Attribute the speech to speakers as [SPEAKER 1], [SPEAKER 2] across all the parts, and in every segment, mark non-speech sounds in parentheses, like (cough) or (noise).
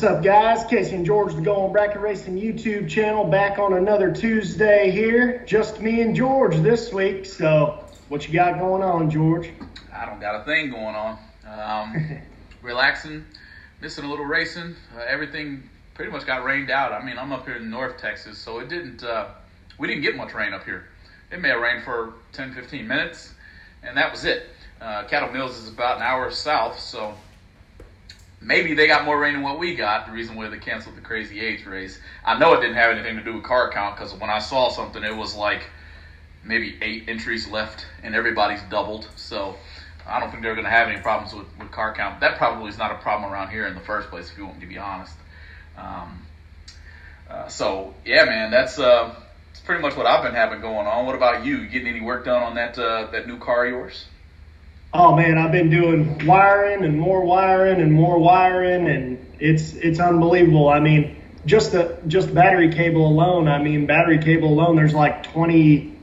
[SPEAKER 1] What's up, guys? Casey and George, the Going Bracket Racing YouTube channel, back on another Tuesday here. Just me and George this week. So, what you got going on, George?
[SPEAKER 2] I don't got a thing going on. Um, (laughs) relaxing, missing a little racing. Uh, everything pretty much got rained out. I mean, I'm up here in North Texas, so it didn't. Uh, we didn't get much rain up here. It may have rained for 10, 15 minutes, and that was it. Uh, Caddo Mills is about an hour south, so maybe they got more rain than what we got. The reason why they canceled the Crazy Eights race. I know it didn't have anything to do with car count because when I saw something, it was like maybe eight entries left, and everybody's doubled. So I don't think they're going to have any problems with, with car count. That probably is not a problem around here in the first place, if you want me to be honest. Um, uh, so yeah, man, that's uh, that's pretty much what I've been having going on. What about you? you getting any work done on that uh, that new car of yours?
[SPEAKER 1] Oh man, I've been doing wiring and more wiring and more wiring, and it's it's unbelievable. I mean, just the just battery cable alone. I mean, battery cable alone. There's like 20.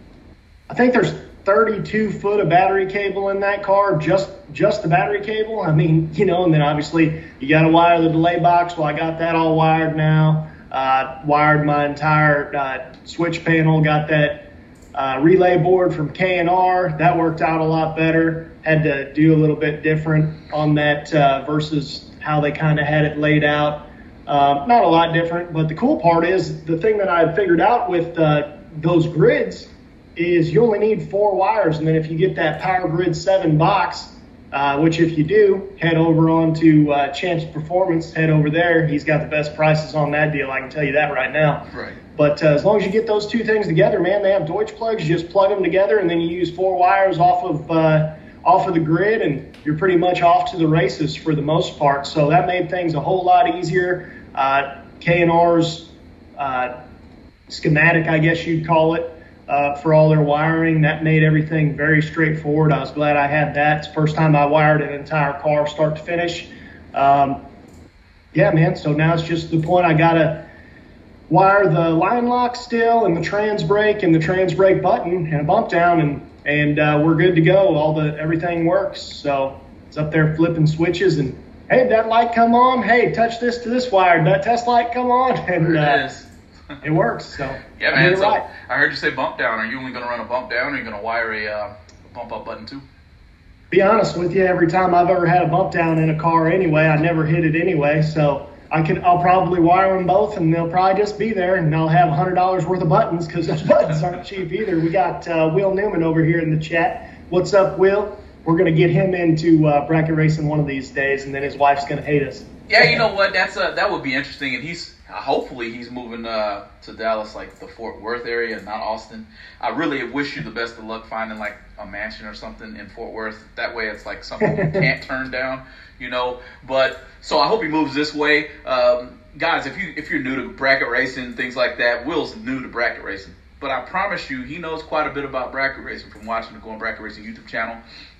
[SPEAKER 1] I think there's 32 foot of battery cable in that car. Just just the battery cable. I mean, (laughs) you know, and then obviously you got to wire the delay box. Well, I got that all wired now. Uh, wired my entire uh, switch panel. Got that uh, relay board from K&R. That worked out a lot better. Had to do a little bit different on that uh, versus how they kind of had it laid out. Uh, not a lot different, but the cool part is the thing that I figured out with uh, those grids is you only need four wires, and then if you get that Power Grid 7 box, uh, which if you do, head over on to uh, Chance Performance, head over there. He's got the best prices on that deal. I can tell you that right now.
[SPEAKER 2] Right.
[SPEAKER 1] But uh, as long as you get those two things together, man, they have Deutsch plugs. You just plug them together, and then you use four wires off of uh, off of the grid, and you're pretty much off to the races for the most part. So that made things a whole lot easier. Uh, K&R's uh, schematic, I guess you'd call it, uh, for all their wiring. That made everything very straightforward. I was glad I had that. It's the first time I wired an entire car start to finish. Um, yeah, man. So now it's just the point I gotta wire the line lock still and the trans brake and the trans brake button and a bump down and and uh, we're good to go. All the everything works. So it's up there flipping switches and hey, did that light come on? Hey, touch this to this wire. That test light come on? (laughs) And
[SPEAKER 2] There it
[SPEAKER 1] uh, it works. So (laughs)
[SPEAKER 2] Yeah, man. So
[SPEAKER 1] right.
[SPEAKER 2] I heard you say bump down. Are you only going to run a bump down, or are you going to wire a uh, bump up button too?
[SPEAKER 1] be honest with you, every time I've ever had a bump down in a car anyway, I never hit it anyway. So I could, I'll probably wire them both, and they'll probably just be there, and I'll have hundred dollars worth of buttons because those (laughs) buttons aren't cheap either. We got uh, Will Newman over here in the chat. What's up, Will? We're gonna get him into uh, bracket racing one of these days, and then his wife's gonna hate us.
[SPEAKER 2] Yeah, you know what? That's a, that would be interesting, and he's uh, hopefully he's moving uh, to Dallas, like the Fort Worth area, not Austin. I really wish you the best of luck finding like a mansion or something in Fort Worth. That way, it's like something you (laughs) can't turn down, you know. But so I hope he moves this way, um, guys. If you if you're new to bracket racing, things like that, Will's new to bracket racing. But I promise you, he knows quite a bit about bracket racing from watching the Going Bracket Racing YouTube channel.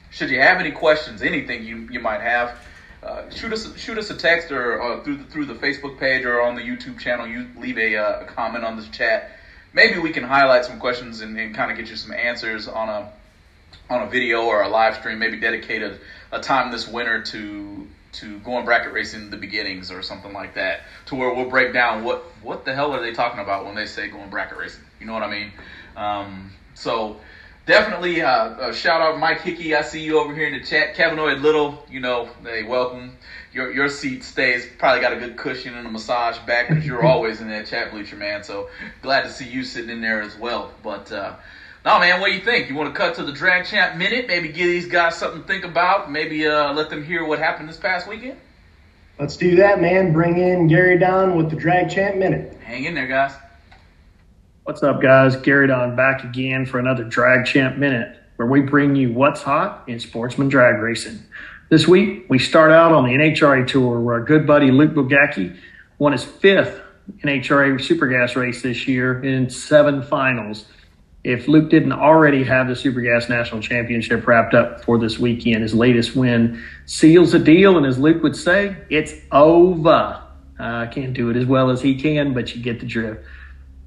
[SPEAKER 2] Should you have any questions, anything you, you might have, uh, shoot us shoot us a text or uh, through the, through the Facebook page or on the YouTube channel. You leave a, uh, a comment on this chat. Maybe we can highlight some questions and, and kind of get you some answers on a on a video or a live stream. Maybe dedicate a, a time this winter to to going bracket racing the beginnings or something like that, to where we'll break down what what the hell are they talking about when they say going bracket racing. You know what I mean? Um, so definitely uh, uh, shout out Mike Hickey. I see you over here in the chat. Kevinoid Little, you know, hey, welcome. Your your seat stays probably got a good cushion and a massage back because you're (laughs) always in that chat bleacher, man. So glad to see you sitting in there as well. But uh, no, man, what do you think? You want to cut to the drag champ minute? Maybe give these guys something to think about. Maybe uh, let them hear what happened this past weekend.
[SPEAKER 1] Let's do that, man. Bring in Gary Don with the Drag Champ Minute.
[SPEAKER 2] Hang in there, guys.
[SPEAKER 3] What's up, guys? Gary Don back again for another Drag Champ Minute, where we bring you what's hot in sportsman drag racing. This week, we start out on the NHRA Tour, where our good buddy Luke Bogacki won his fifth NHRA Supergas race this year in seven finals. If Luke didn't already have the Supergas National Championship wrapped up for this weekend, his latest win seals the deal, and as Luke would say, it's over. Uh, I can't do it as well as he can, but you get the drift.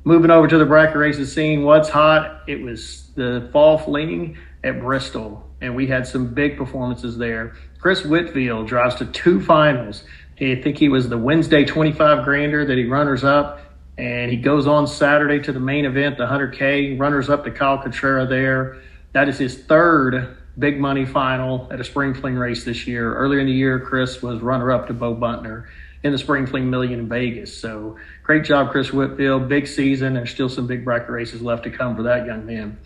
[SPEAKER 3] Moving over to the bracket races scene, what's hot? It was the fall fling at Bristol, and we had some big performances there. Chris Whitfield drives to two finals. I think he was the Wednesday 25 grander that he runners up. And he goes on Saturday to the main event, the 100K, runners up to Kyle Cotrera there. That is his third big money final at a spring fling race this year. Earlier in the year, Chris was runner up to Bo Butner in the spring fling million in Vegas. So great job, Chris Whitfield. Big season. There's still some big bracket races left to come for that young man.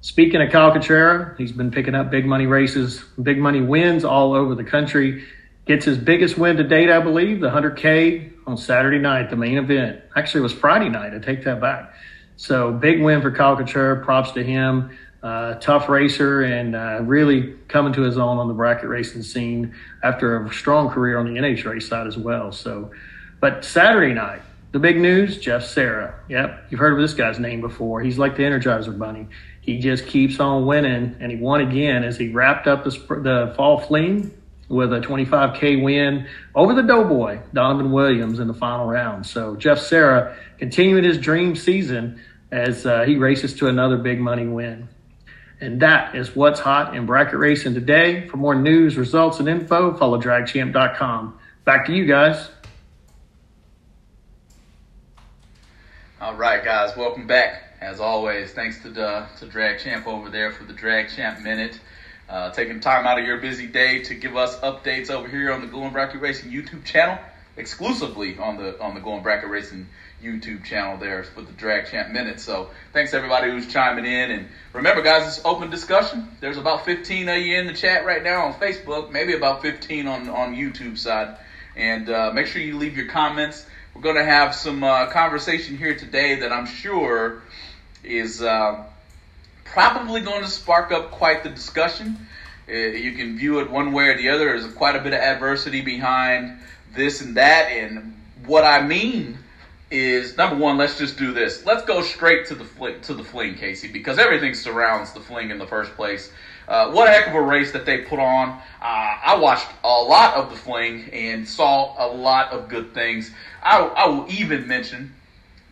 [SPEAKER 3] Speaking of Kyle Cotrera, he's been picking up big money races, big money wins all over the country. Gets his biggest win to date, I believe, the 100K on Saturday night, the main event. Actually, was Friday night. I take that back. So big win for Kyle Cotrera. Props to him. Uh, tough racer and uh, really coming to his own on the bracket racing scene after a strong career on the NHRA side as well. So, but Saturday night, the big news: Jeff Serra. Yep, you've heard of this guy's name before. He's like the Energizer Bunny. He just keeps on winning, and he won again as he wrapped up the, the fall fling with a 25K win over the Doughboy, Donovan Williams, in the final round. So Jeff Serra continuing his dream season as uh, he races to another big money win. And that is what's hot in bracket racing today. For more news, results, and info, follow dragchamp.com. Back to you guys.
[SPEAKER 2] All right, guys, welcome back. As always, thanks to the, to Drag Champ over there for the Drag Champ Minute. Uh, taking time out of your busy day to give us updates over here on the Going Bracket Racing YouTube channel, exclusively on the on the Going Bracket Racing YouTube channel there with the Drag Champ Minute. So thanks everybody who's chiming in. And remember, guys, it's open discussion. There's about 15 of you in the chat right now on Facebook, maybe about 15 on on YouTube side. And uh, make sure you leave your comments. We're going to have some uh, conversation here today that I'm sure is uh, probably going to spark up quite the discussion. Uh, you can view it one way or the other. There's quite a bit of adversity behind this and that. And what I mean is number one, let's just do this. Let's go straight to the fling, to the fling, Casey, because everything surrounds the fling in the first place. Uh, what a heck of a race that they put on. Uh, I watched a lot of the fling and saw a lot of good things. I, I will even mention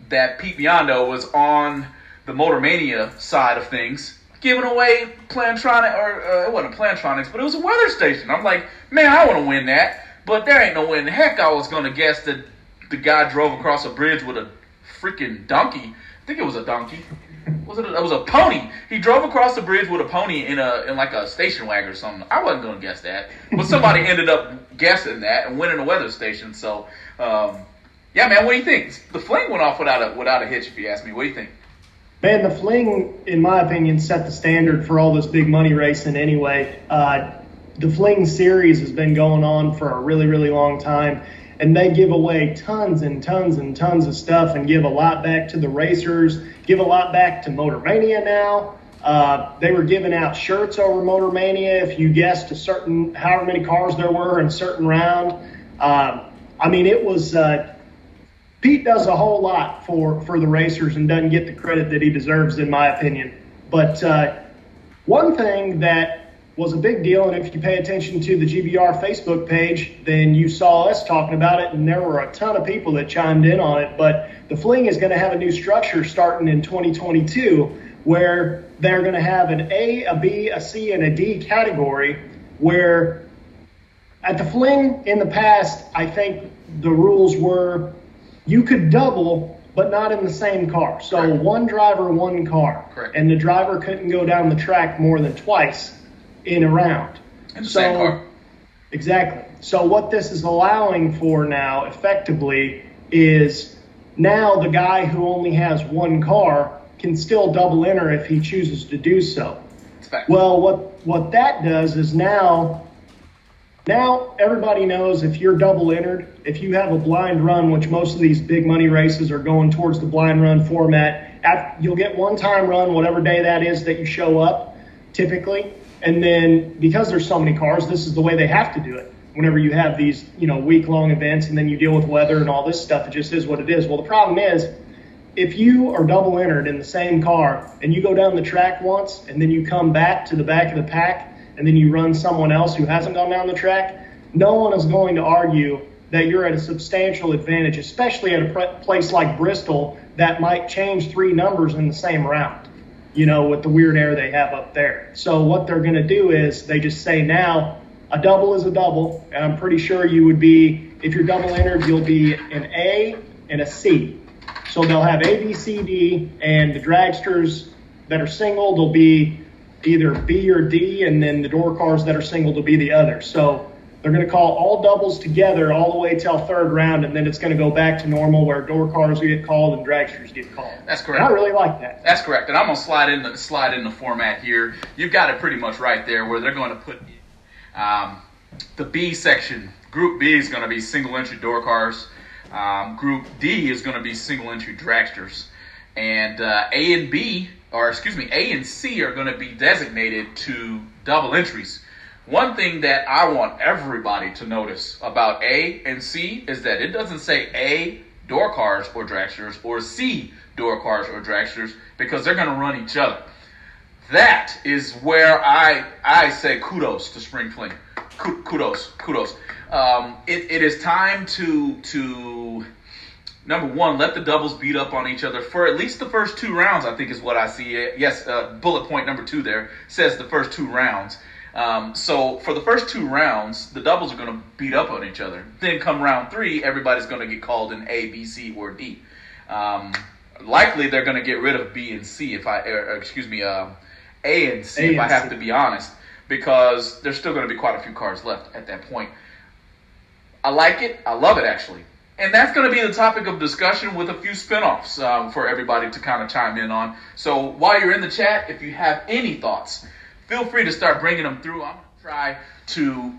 [SPEAKER 2] that Pete Biondo was on the Motor Mania side of things, giving away Plantronic, or uh, it wasn't Plantronics, but it was a weather station. I'm like, man, I want to win that. But there ain't no way in the heck I was going to guess that the guy drove across a bridge with a freaking donkey. I think it was a donkey. Was it? A, it was a pony. He drove across the bridge with a pony in a in like a station wagon or something. I wasn't gonna guess that, but somebody (laughs) ended up guessing that and winning a weather station. So, um, yeah, man, what do you think? The flame went off without a without a hitch. If you ask me, what do you think?
[SPEAKER 1] Man, the fling, in my opinion, set the standard for all this big money racing anyway. Uh, the fling series has been going on for a really, really long time, and they give away tons and tons and tons of stuff and give a lot back to the racers, give a lot back to Motor Mania now. Uh, they were giving out shirts over Motor Mania if you guessed a certain, however many cars there were in a certain round. Uh, I mean, it was. Uh, Pete does a whole lot for, for the racers and doesn't get the credit that he deserves, in my opinion. But uh, one thing that was a big deal, and if you pay attention to the GBR Facebook page, then you saw us talking about it, and there were a ton of people that chimed in on it. But the Fling is going to have a new structure starting in 2022 where they're going to have an A, a B, a C, and a D category where at the Fling in the past, I think the rules were you could double, but not in the same car. So Correct. one driver, one car.
[SPEAKER 2] Correct.
[SPEAKER 1] And the driver couldn't go down the track more than twice in a round.
[SPEAKER 2] In the so, same car.
[SPEAKER 1] Exactly. So what this is allowing for now, effectively, is now the guy who only has one car can still double enter if he chooses to do so. Well, what what that does is now now everybody knows if you're double entered, if you have a blind run, which most of these big money races are going towards the blind run format, you'll get one time run, whatever day that is that you show up, typically. And then because there's so many cars, this is the way they have to do it. Whenever you have these, you know, week long events and then you deal with weather and all this stuff, it just is what it is. Well, the problem is if you are double entered in the same car and you go down the track once and then you come back to the back of the pack and then you run someone else who hasn't gone down the track, no one is going to argue that you're at a substantial advantage, especially at a place like Bristol that might change three numbers in the same round, you know, with the weird air they have up there. So what they're going to do is they just say now, a double is a double, and I'm pretty sure you would be, if you're double entered, you'll be an A and a C. So they'll have A, B, C, D, and the dragsters that are single, they'll be either B or D, and then the door cars that are single will be the other. So they're going to call all doubles together all the way till third round, and then it's going to go back to normal where door cars get called and dragsters get called.
[SPEAKER 2] That's correct.
[SPEAKER 1] And I really like that.
[SPEAKER 2] That's correct. And I'm gonna slide in the slide in the format here. You've got it pretty much right there, where they're going to put um, the B section. Group B is going to be single entry door cars. Um, group D is going to be single entry dragsters, and uh, A and B, or excuse me, A and C are going to be designated to double entries. One thing that I want everybody to notice about A and C is that it doesn't say A door cars or dragsters or C door cars or dragsters because they're going to run each other. That is where I I say kudos to Spring Fling. Kudos, kudos. Um, it, it is time to to number one let the doubles beat up on each other for at least the first two rounds. I think is what I see. Yes, uh, bullet point number two there says the first two rounds. Um, so for the first two rounds, the doubles are going to beat up on each other. Then come round three, everybody's going to get called an A, B, C, or D. Um, likely they're going to get rid of B and C if I, or, excuse me, uh, A and C
[SPEAKER 1] A
[SPEAKER 2] if I have
[SPEAKER 1] C.
[SPEAKER 2] to be honest, because there's still going to be quite a few cards left at that point. I like it. I love it actually. And that's going to be the topic of discussion with a few spinoffs um, for everybody to kind of chime in on. So while you're in the chat, if you have any thoughts, feel free to start bringing them through. I'm going to try to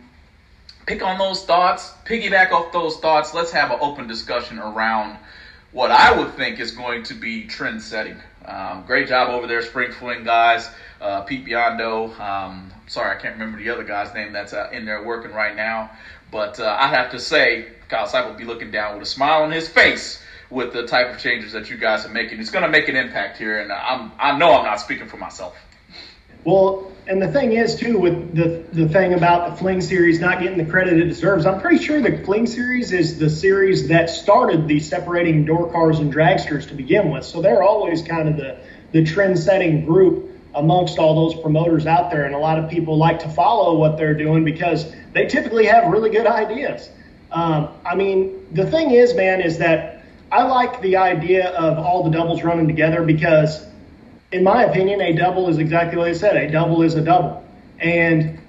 [SPEAKER 2] pick on those thoughts, piggyback off those thoughts. Let's have an open discussion around what I would think is going to be trend setting. Um, great job over there, Spring Fling guys. Uh, Pete Biondo. Um, sorry, I can't remember the other guy's name that's uh, in there working right now. But uh, I have to say, Kyle will be looking down with a smile on his face with the type of changes that you guys are making. It's going to make an impact here, and I'm, I know I'm not speaking for myself.
[SPEAKER 1] Well, and the thing is too with the the thing about the Fling series not getting the credit it deserves. I'm pretty sure the Fling series is the series that started the separating door cars and dragsters to begin with. So they're always kind of the the trend setting group amongst all those promoters out there, and a lot of people like to follow what they're doing because they typically have really good ideas. Um, I mean, the thing is, man, is that I like the idea of all the doubles running together because in my opinion, a double is exactly what I said. A double is a double. And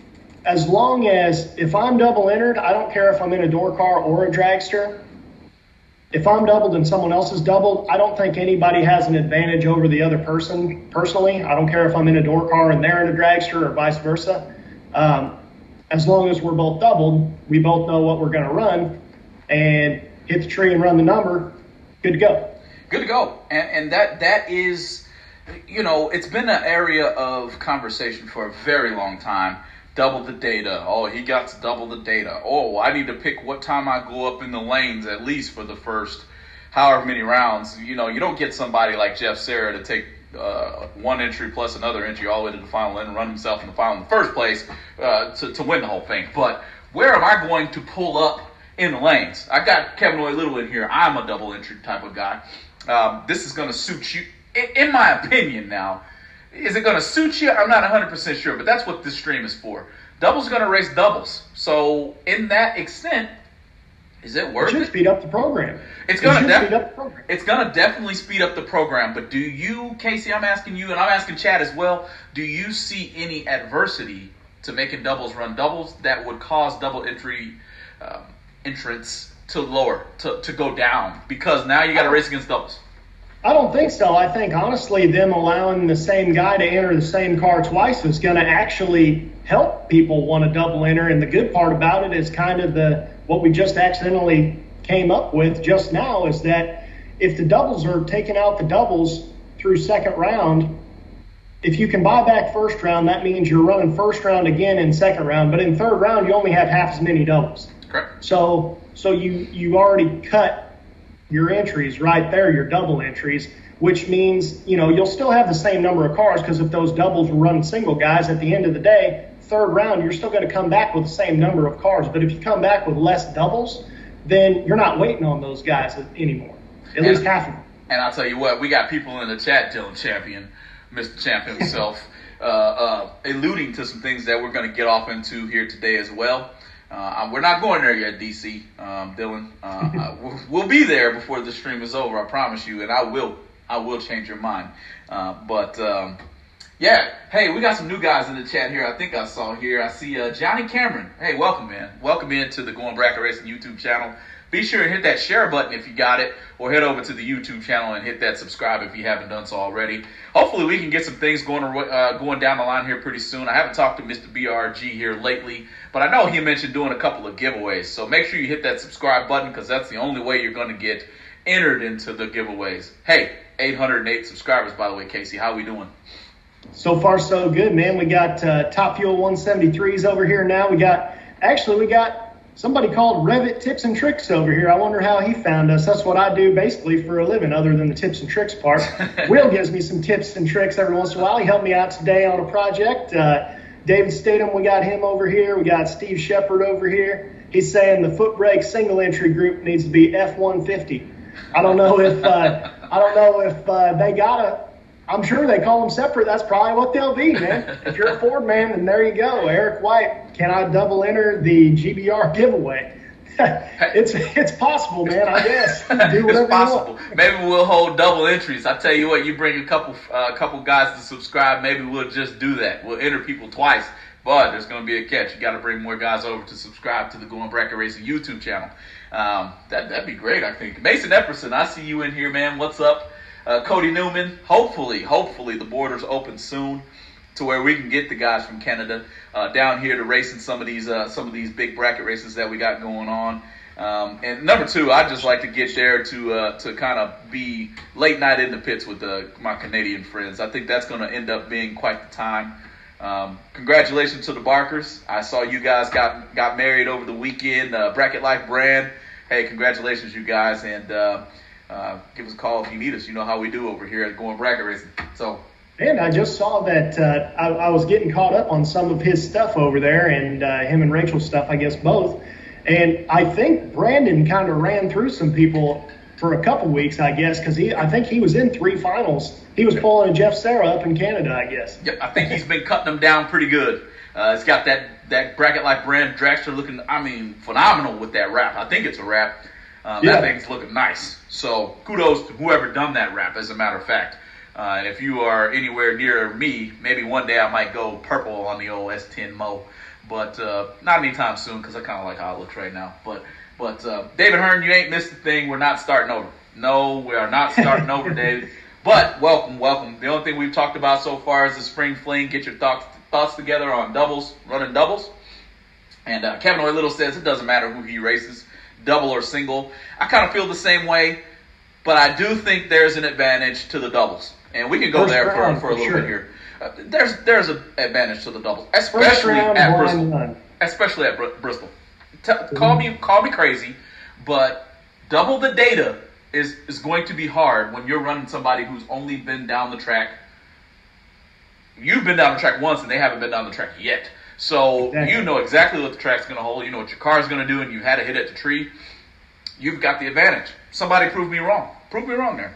[SPEAKER 1] as long as, if I'm double entered, I don't care if I'm in a door car or a dragster. If I'm doubled and someone else is doubled, I don't think anybody has an advantage over the other person personally. I don't care if I'm in a door car and they're in a dragster or vice versa. Um, as long as we're both doubled, we both know what we're going to run and hit the tree and run the number, good to go.
[SPEAKER 2] good to go. And, and that that is, you know, it's been an area of conversation for a very long time. Double the data. Oh, he got to double the data. Oh, I need to pick what time I go up in the lanes at least for the first however many rounds. You know, you don't get somebody like Jeff Serra to take uh, one entry plus another entry all the way to the final and run himself in the final in the first place uh, to, to win the whole thing. But where am I going to pull up in the lanes? I got Kevin Roy Little in here. I'm a double entry type of guy. Um, this is going to suit you, in, in my opinion. Now, is it going to suit you? I'm not 100% sure, but that's what this stream is for. Doubles going to race doubles. So, in that extent, is it
[SPEAKER 1] It
[SPEAKER 2] worth
[SPEAKER 1] should
[SPEAKER 2] it?
[SPEAKER 1] speed up the program.
[SPEAKER 2] It's
[SPEAKER 1] It
[SPEAKER 2] gonna
[SPEAKER 1] should
[SPEAKER 2] def-
[SPEAKER 1] speed up the program.
[SPEAKER 2] It's gonna definitely speed up the program, but do you, Casey? I'm asking you, and I'm asking Chad as well. Do you see any adversity to making doubles run doubles that would cause double entry um, entrance to lower to, to go down because now you got to race against doubles?
[SPEAKER 1] I don't think so. I think honestly, them allowing the same guy to enter the same car twice is going to actually help people want to double enter. And the good part about it is kind of the what we just accidentally came up with just now is that if the doubles are taking out the doubles through second round, if you can buy back first round, that means you're running first round again in second round. But in third round, you only have half as many doubles.
[SPEAKER 2] Correct.
[SPEAKER 1] So so you you already cut your entries right there, your double entries, which means you know you'll still have the same number of cars because if those doubles were running single guys at the end of the day, third round you're still going to come back with the same number of cars. But if you come back with less doubles, then you're not waiting on those guys anymore. At
[SPEAKER 2] And-
[SPEAKER 1] least half of them.
[SPEAKER 2] And I'll tell you what, we got people in the chat, Dylan Champion, Mr. Champ himself. (laughs) uh, uh, alluding to some things that we're going to get off into here today as well. Uh, we're not going there yet, DC, um, Dylan. Uh, (laughs) we'll, we'll be there before the stream is over. I promise you, and I will. I will change your mind. Uh, but um, yeah, hey, we got some new guys in the chat here. I think I saw here. I see uh, Johnny Cameron. Hey, welcome, man. Welcome into the Going Bracket Racing YouTube channel. Be sure and hit that share button if you got it, or head over to the YouTube channel and hit that subscribe if you haven't done so already. Hopefully, we can get some things going uh, going down the line here pretty soon. I haven't talked to Mr. BRG here lately, but I know he mentioned doing a couple of giveaways. So make sure you hit that subscribe button because that's the only way you're going to get entered into the giveaways. Hey, 808 subscribers, by the way, Casey. How are we doing?
[SPEAKER 1] So far, so good, man. We got uh, Top Fuel 173s over here now. We got, actually, we got somebody called Revit Tips and Tricks over here. I wonder how he found us. That's what I do basically for a living, other than the tips and tricks part. (laughs) Will gives me some tips and tricks every once in a while. He helped me out today on a project. Uh, David Statham, we got him over here. We got Steve Shepard over here. He's saying the foot brake single entry group needs to be F 150. I don't know if uh, I don't know if uh, they got a I'm sure they call them separate. That's probably what they'll be, man. (laughs) if you're a Ford man, then there you go. Eric White, can I double enter the GBR giveaway? (laughs) it's it's possible, man. I guess (laughs) do
[SPEAKER 2] whatever it's possible. Maybe we'll hold double entries. I tell you what, you bring a couple uh, couple guys to subscribe. Maybe we'll just do that. We'll enter people twice, but there's going to be a catch. You got to bring more guys over to subscribe to the Going Bracket Racing YouTube channel. Um, that that'd be great. I think Mason Epperson, I see you in here, man. What's up? Uh, Cody Newman, hopefully, hopefully the borders open soon to where we can get the guys from Canada uh, down here to race in some of these uh, some of these big bracket races that we got going on. Um, and number two, I'd just like to get there to uh, to kind of be late night in the pits with the, my Canadian friends. I think that's going to end up being quite the time. Um, congratulations to the Barkers. I saw you guys got got married over the weekend. Uh, bracket Life brand. Hey, congratulations, you guys, and uh, give us a call if you need us. You know how we do over here at Going Bracket Racing. So.
[SPEAKER 1] And I just saw that uh, I, I, was getting caught up on some of his stuff over there, and uh, him and Rachel's stuff, I guess both. And I think Brandon kind of ran through some people for a couple weeks, I guess, because he I think he was in three finals. He was pulling a Jeff Serra up in Canada, I guess.
[SPEAKER 2] Yep, I think he's been cutting them down pretty good. Uh, it's got that that bracket Life brand Dragster looking, I mean, phenomenal with that wrap. I think it's a wrap. Um, yeah. That thing's looking nice. So kudos to whoever done that wrap, as a matter of fact. Uh, and if you are anywhere near me, maybe one day I might go purple on the old S10 Mo, but uh, not anytime soon because I kind of like how it looks right now. But but uh, David Hearn, you ain't missed a thing. We're not starting over. No, we are not starting over, (laughs) David. But welcome, welcome. The only thing we've talked about so far is the spring fling. Get your thoughts thoughts together on doubles, running doubles. And uh, Kevin Oy Little says it doesn't matter who he races double or single. I kind of feel the same way, but I do think there's an advantage to the doubles, and we can go First there for, for a little sure. bit here. Uh, there's there's an advantage to the doubles, especially at Bristol. Especially at Br- Bristol. T- mm-hmm. Call me call me crazy, but double the data is is going to be hard when you're running somebody who's only been down the track. You've been down the track once, and they haven't been down the track yet. So exactly. you know exactly what the track's going to hold. You know what your car's going to do, and you had to hit at the tree. You've got the advantage. Somebody prove me wrong. Prove me wrong there.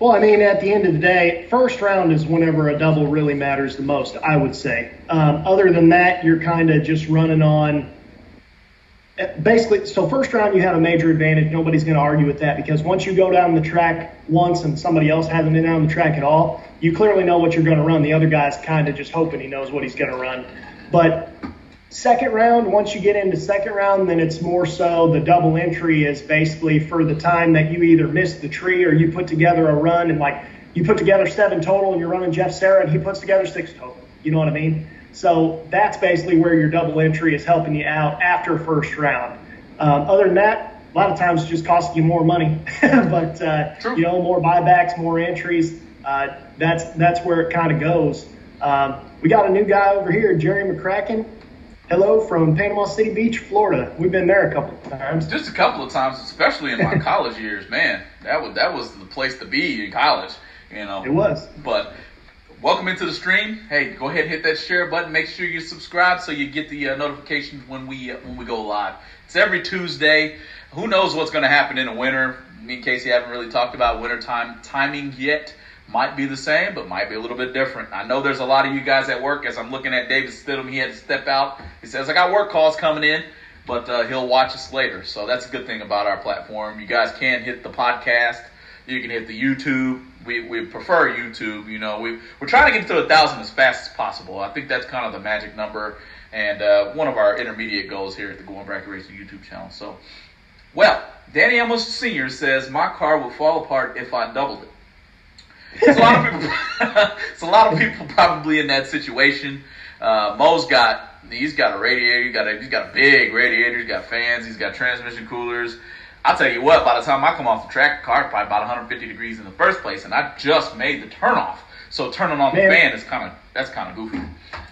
[SPEAKER 1] Well, I mean, at the end of the day, first round is whenever a double really matters the most, I would say. Um, other than that, you're kind of just running on. Basically, so first round you have a major advantage. Nobody's going to argue with that because once you go down the track once and somebody else hasn't been down the track at all, you clearly know what you're going to run. The other guy's kind of just hoping he knows what he's going to run. But second round, once you get into second round, then it's more so the double entry is basically for the time that you either missed the tree or you put together a run and like you put together seven total and you're running Jeff Serra and he puts together six total. You know what I mean? So that's basically where your double entry is helping you out after first round. Um, other than that, a lot of times it just costs you more money, (laughs) but uh, you know more buybacks, more entries. Uh, that's that's where it kind of goes. Um, we got a new guy over here, Jerry McCracken. Hello from Panama City Beach, Florida. We've been there a couple of times.
[SPEAKER 2] Just a couple of times, especially in my (laughs) college years. Man, that was that was the place to be in college. You know,
[SPEAKER 1] it was.
[SPEAKER 2] But welcome into the stream. Hey, go ahead hit that share button. Make sure you subscribe so you get the uh, notifications when we uh, when we go live. It's every Tuesday. Who knows what's going to happen in the winter? Me and Casey haven't really talked about winter time timing yet. Might be the same, but might be a little bit different. I know there's a lot of you guys at work. As I'm looking at David Stidham, he had to step out. He says, I got work calls coming in, but uh, he'll watch us later. So that's a good thing about our platform. You guys can hit the podcast. You can hit the YouTube. We, we prefer YouTube. You know, we, we're trying to get to a thousand as fast as possible. I think that's kind of the magic number and uh, one of our intermediate goals here at the Going Bracket Racing YouTube channel. So, well, Danny Amos Sr. says, My car would fall apart if I doubled it. It's a lot of people. (laughs) it's a lot of people probably in that situation. Uh, Mo's got he's got a radiator. He's got a he's got a big radiator. He's got fans. He's got transmission coolers. I'll tell you what. By the time I come off the track, the car probably about 150 degrees in the first place, and I just made the turnoff. So turning on Man. the fan is kind of that's kind of goofy.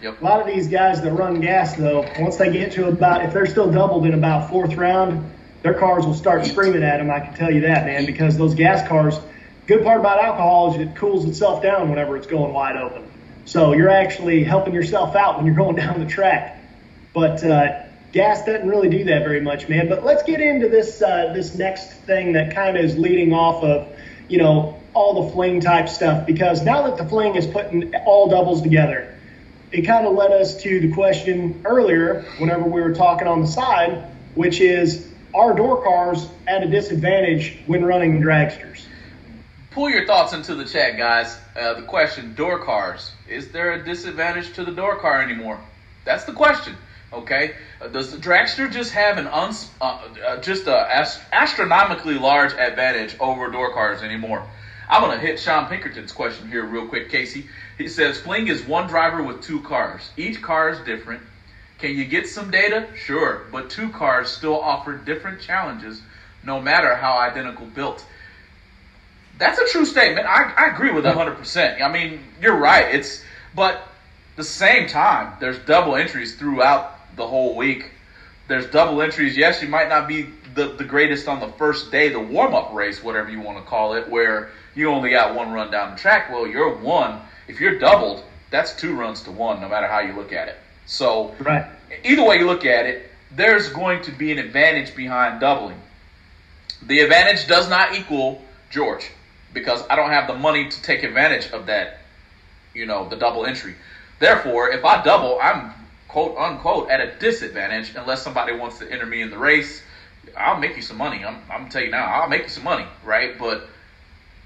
[SPEAKER 1] Yep. A lot of these guys that run gas though, once they get to about if they're still doubled in about fourth round, their cars will start screaming at them. I can tell you that, man, because those gas cars Good part about alcohol is it cools itself down whenever it's going wide open. So you're actually helping yourself out when you're (laughs) going down the track. But uh, gas doesn't really do that very much, man. But let's get into this uh, this next thing that kind of is leading off of, you know, all the fling type stuff. Because now that the fling is putting all doubles together, it kind of led us to the question earlier, whenever we were talking on the side, which is are door cars at a disadvantage when running dragsters?
[SPEAKER 2] Pull your thoughts into the chat, guys. Uh, the question: Door cars. Is there a disadvantage to the door car anymore? That's the question. Okay. Uh, does the dragster just have an uns, uh, uh just a ast- astronomically large advantage over door cars anymore? I'm gonna hit Sean Pinkerton's question here real quick, Casey. He says Fling is one driver with two cars. Each car is different. Can you get some data? Sure, but two cars still offer different challenges, no matter how identical built. That's a true statement. I, I agree with 100%. I mean, you're right. It's but the same time, there's double entries throughout the whole week. There's double entries. Yes, you might not be the, the greatest on the first day, the warm up race, whatever you want to call it, where you only got one run down the track. Well, you're one. If you're doubled, that's two runs to one, no matter how you look at it. So,
[SPEAKER 1] right.
[SPEAKER 2] either way you look at it, there's going to be an advantage behind doubling. The advantage does not equal George because I don't have the money to take advantage of that, you know, the double entry. Therefore, if I double, I'm quote unquote at a disadvantage unless somebody wants to enter me in the race. I'll make you some money. I'm, I'm gonna tell you now, I'll make you some money, right? But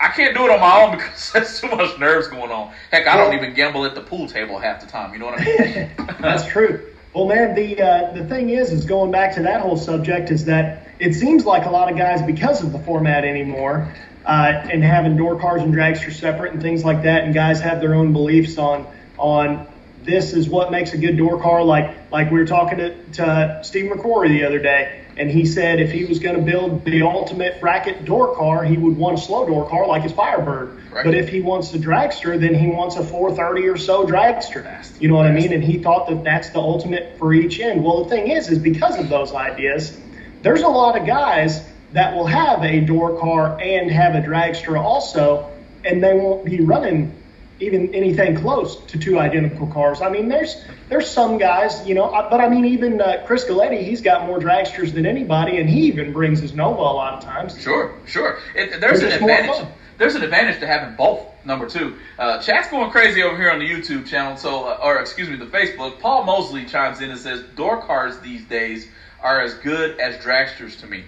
[SPEAKER 2] I can't do it on my own (laughs) because there's too much nerves going on. Heck, I don't even gamble at the pool table half the time. You know what I (laughs)
[SPEAKER 1] mean? That's true. Well, man, the uh, the thing is, is going back to that whole subject is that it seems like a lot of guys, because of the format anymore, uh, and having door cars and dragsters separate and things like that. And guys have their own beliefs on on this is what makes a good door car. Like like we were talking to, to Steve McCrory the other day, and he said if he was going to build the ultimate bracket door car, he would want a slow door car like his Firebird. Right. But if he wants a dragster, then he wants a 430 or so dragster. Fast. You know what Fast. I mean? And he thought that that's the ultimate for each end. Well, the thing is, is because of those ideas, there's a lot of guys that will have a door car and have a dragster also, and they won't be running even anything close to two identical cars. I mean, there's there's some guys, you know, but I mean, even uh, Chris Galetti, he's got more dragsters than anybody, and he even brings his Nova a lot of times.
[SPEAKER 2] Sure, sure. It, there's an advantage. There's an advantage to having both. Number two, uh, chat's going crazy over here on the YouTube channel. So, uh, or excuse me, the Facebook. Paul Mosley chimes in and says, "Door cars these days are as good as dragsters to me."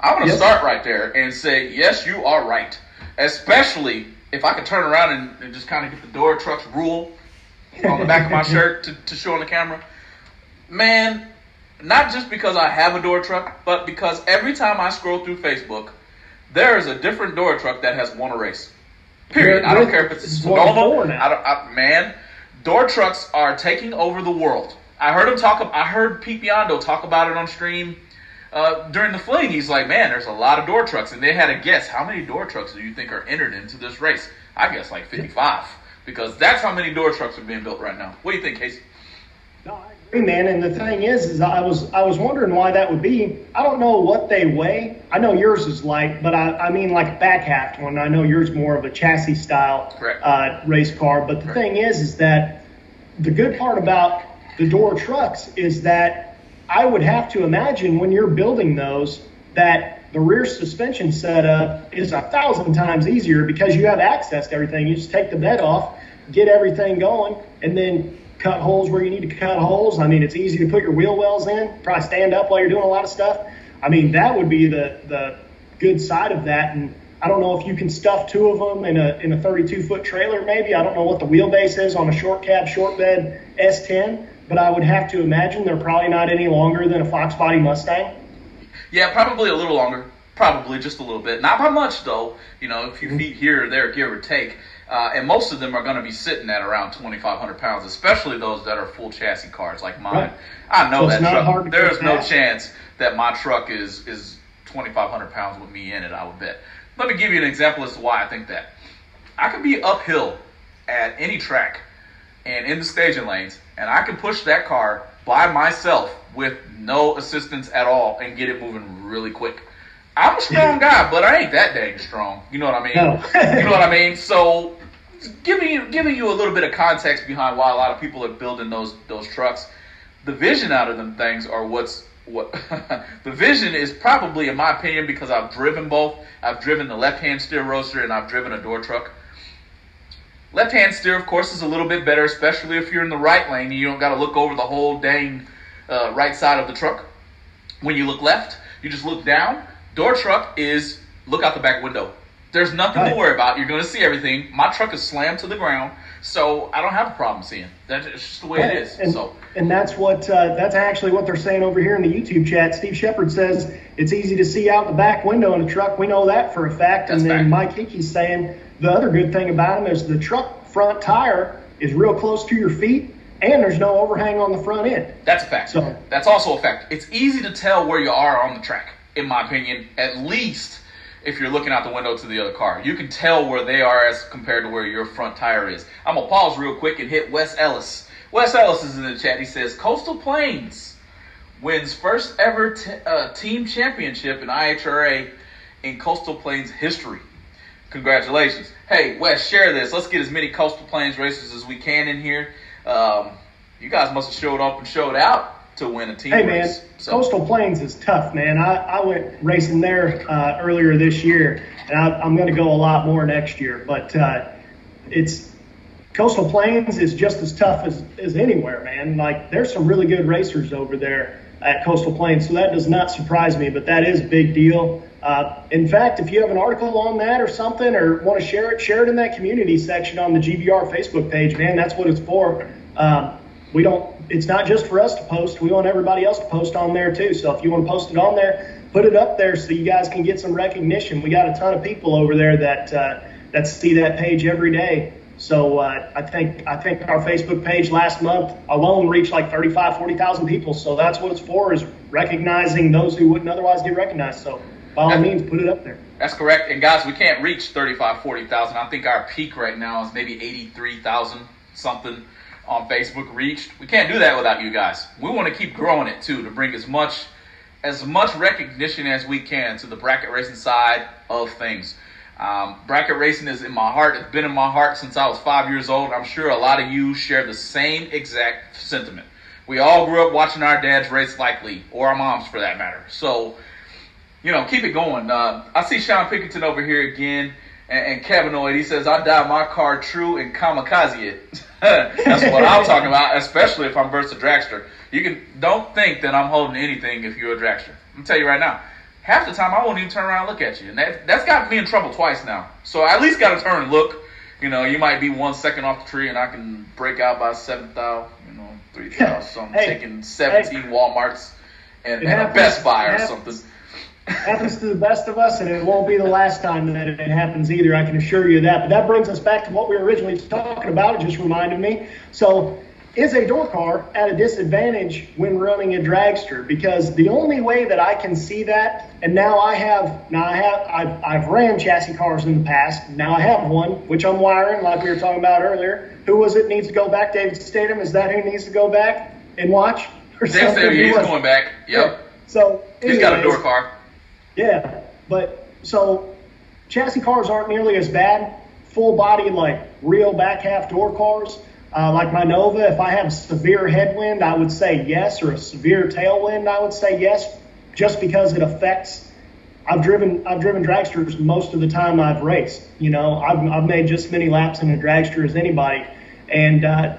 [SPEAKER 2] I'm going to start right there and say, yes, you are right. Especially if I could turn around and, and just kind of get the door trucks rule on the back of my (laughs) shirt to, to show on the camera. Man, not just because I have a door truck, but because every time I scroll through Facebook, there is a different door truck that has won a race. Period. I don't care if it's a. I don't, I, man, door trucks are taking over the world. I heard him talk. I heard Pete Biondo talk about it on stream uh, during the fling, he's like, man, there's a lot of door trucks. And they had a guess, how many door trucks do you think are entered into this race? I guess like 55, because that's how many door trucks are being built right now. What do you think, Casey?
[SPEAKER 1] No, I agree, man. And the thing is, is I was I was wondering why that would be. I don't know what they weigh. I know yours is light, but I, I mean like back half one. I know yours more of a chassis style uh, race car. But the Correct. thing is, is that the good part about the door trucks is that I would have to imagine when you're building those that the rear suspension setup is a thousand times easier because you have access to everything. You just take the bed off, get everything going, and then cut holes where you need to cut holes. I mean, it's easy to put your wheel wells in. Probably stand up while you're doing a lot of stuff. I mean, that would be the the good side of that. And I don't know if you can stuff two of them in a in a 32 foot trailer. Maybe I don't know what the wheelbase is on a short cab, short bed S10, but I would have to imagine they're probably not any longer than a Fox body Mustang.
[SPEAKER 2] Yeah, probably a little longer. Probably just a little bit. Not by much though. You know, a few
[SPEAKER 1] Mm-hmm.
[SPEAKER 2] feet here or there, give or take. Uh, and most of them are going to be sitting at around 2,500 pounds, especially those that are full chassis cars like mine.
[SPEAKER 1] Right.
[SPEAKER 2] I know
[SPEAKER 1] So
[SPEAKER 2] that truck.
[SPEAKER 1] hard to
[SPEAKER 2] There no chance that my truck is is 2,500 pounds with me in it. I would bet. Let me give you an example as to why I think that. I could be uphill at any track and in the staging lanes, and I can push that car by myself with no assistance at all and get it moving really quick. I'm a strong guy, but I ain't that dang strong. You know what I mean?
[SPEAKER 1] No. (laughs)
[SPEAKER 2] you know what I mean? So, giving you giving you a little bit of context behind why a lot of people are building those those trucks. The vision out of them things are what's what (laughs) the vision is probably, in my opinion, because I've driven both. I've driven the left hand steer roadster and I've driven a door truck. Left hand steer, of course, is a little bit better, especially if you're in the right lane and you don't got to look over the whole dang uh, right side of the truck. When you look left, you just look down. Door truck is look out the back window. There's nothing to worry about. You're going to see everything. My truck is slammed to the ground, so I don't have a problem seeing. That's just the way it is.
[SPEAKER 1] And,
[SPEAKER 2] So
[SPEAKER 1] and that's what uh, that's actually what they're saying over here in the YouTube chat. Steve Shepard says it's easy to see out the back window in a truck. We know that for a fact.
[SPEAKER 2] That's
[SPEAKER 1] and then
[SPEAKER 2] fact.
[SPEAKER 1] Mike Hickey's saying the other good thing about them is the truck front tire is real close to your feet, and there's no overhang on the front end.
[SPEAKER 2] That's a fact.
[SPEAKER 1] So-
[SPEAKER 2] That's also a fact. It's easy to tell where you are on the track, in my opinion, at least if you're looking out the window to the other car. You can tell where they are as compared to where your front tire is. I'm going to pause real quick and hit Wes Ellis. Wes Ellis is in the chat. He says, Coastal Plains wins first ever t- uh, team championship in IHRA in Coastal Plains history. Congratulations. Hey, Wes, share this. Let's get as many Coastal Plains races as we can in here. Um, you guys must have showed up and showed out to win a team
[SPEAKER 1] Hey man.
[SPEAKER 2] So,
[SPEAKER 1] Coastal Plains is tough, man. I, I went racing there uh, earlier this year, and I, I'm going to go a lot more next year. But uh, it's Coastal Plains is just as tough as, as anywhere, man. Like there's some really good racers over there at Coastal Plains, so that does not surprise me. But that is a big deal. Uh, in fact, if you have an article on that or something, or want to share it, share it in that community section on the GBR Facebook page, man. That's what it's for. Um, we don't. It's not just for us to post. We want everybody else to post on there too. So if you want to post it on there, put it up there so you guys can get some recognition. We got a ton of people over there that uh, that see that page every day. So uh, I think I think our Facebook page last month alone reached like 35, 40,000 people. So that's what it's for is recognizing those who wouldn't otherwise get recognized. So by all means, put it up there.
[SPEAKER 2] that's correct. And guys, we can't reach 35, 40,000. I think our peak right now is maybe 83,000 something on Facebook reached. We can't do that without you guys. We want to keep growing it too to bring as much as much recognition as we can to the bracket racing side of things. Um, bracket racing is in my heart. It's been in my heart since I was five years old. I'm sure a lot of you share the same exact sentiment. We all grew up watching our dads race likely, or our moms for that matter. So, you know, keep it going. Uh, I see Sean Pickerton over here again, and, and Kevinoid. He says, "I dive my car true and kamikaze it." (laughs) That's what I'm talking about, especially if I'm versus a dragster. You can don't think that I'm holding anything if you're a dragster. I'm tell you right now. Half the time I won't even turn around and look at you, and that that's got me in trouble twice now. So I at least got to turn and look. You know, you might be one second off the tree, and I can break out by seven thou, you know, three thou. So I'm
[SPEAKER 1] Hey,
[SPEAKER 2] taking 17 WalMarts and, and a. Best Buy or
[SPEAKER 1] happens.
[SPEAKER 2] something.
[SPEAKER 1] happens to the best of us, and it won't be the last time that it happens either. I can assure you that. But that brings us back to what we were originally talking about. It just reminded me. So, is a door car at a disadvantage when running a dragster? Because the only way that I can see that, and now I have, now I have, I've, I've ran chassis cars in the past. Now I have one, which I'm wiring, like we were talking about earlier. Who was it needs to go back? David Statham. Is that who needs to go back and watch? (laughs) Or
[SPEAKER 2] Dave
[SPEAKER 1] something?
[SPEAKER 2] he's going back. Yep.
[SPEAKER 1] So
[SPEAKER 2] He's got a door car.
[SPEAKER 1] yeah, but so chassis cars aren't nearly as bad. Full body, like real back half door cars, uh, like my Nova. If I have severe headwind, I would say yes, or a severe tailwind, I would say yes, just because it affects I've driven I've driven dragsters most of the time I've raced. You know, I've I've made just as many laps in a dragster as anybody, and uh,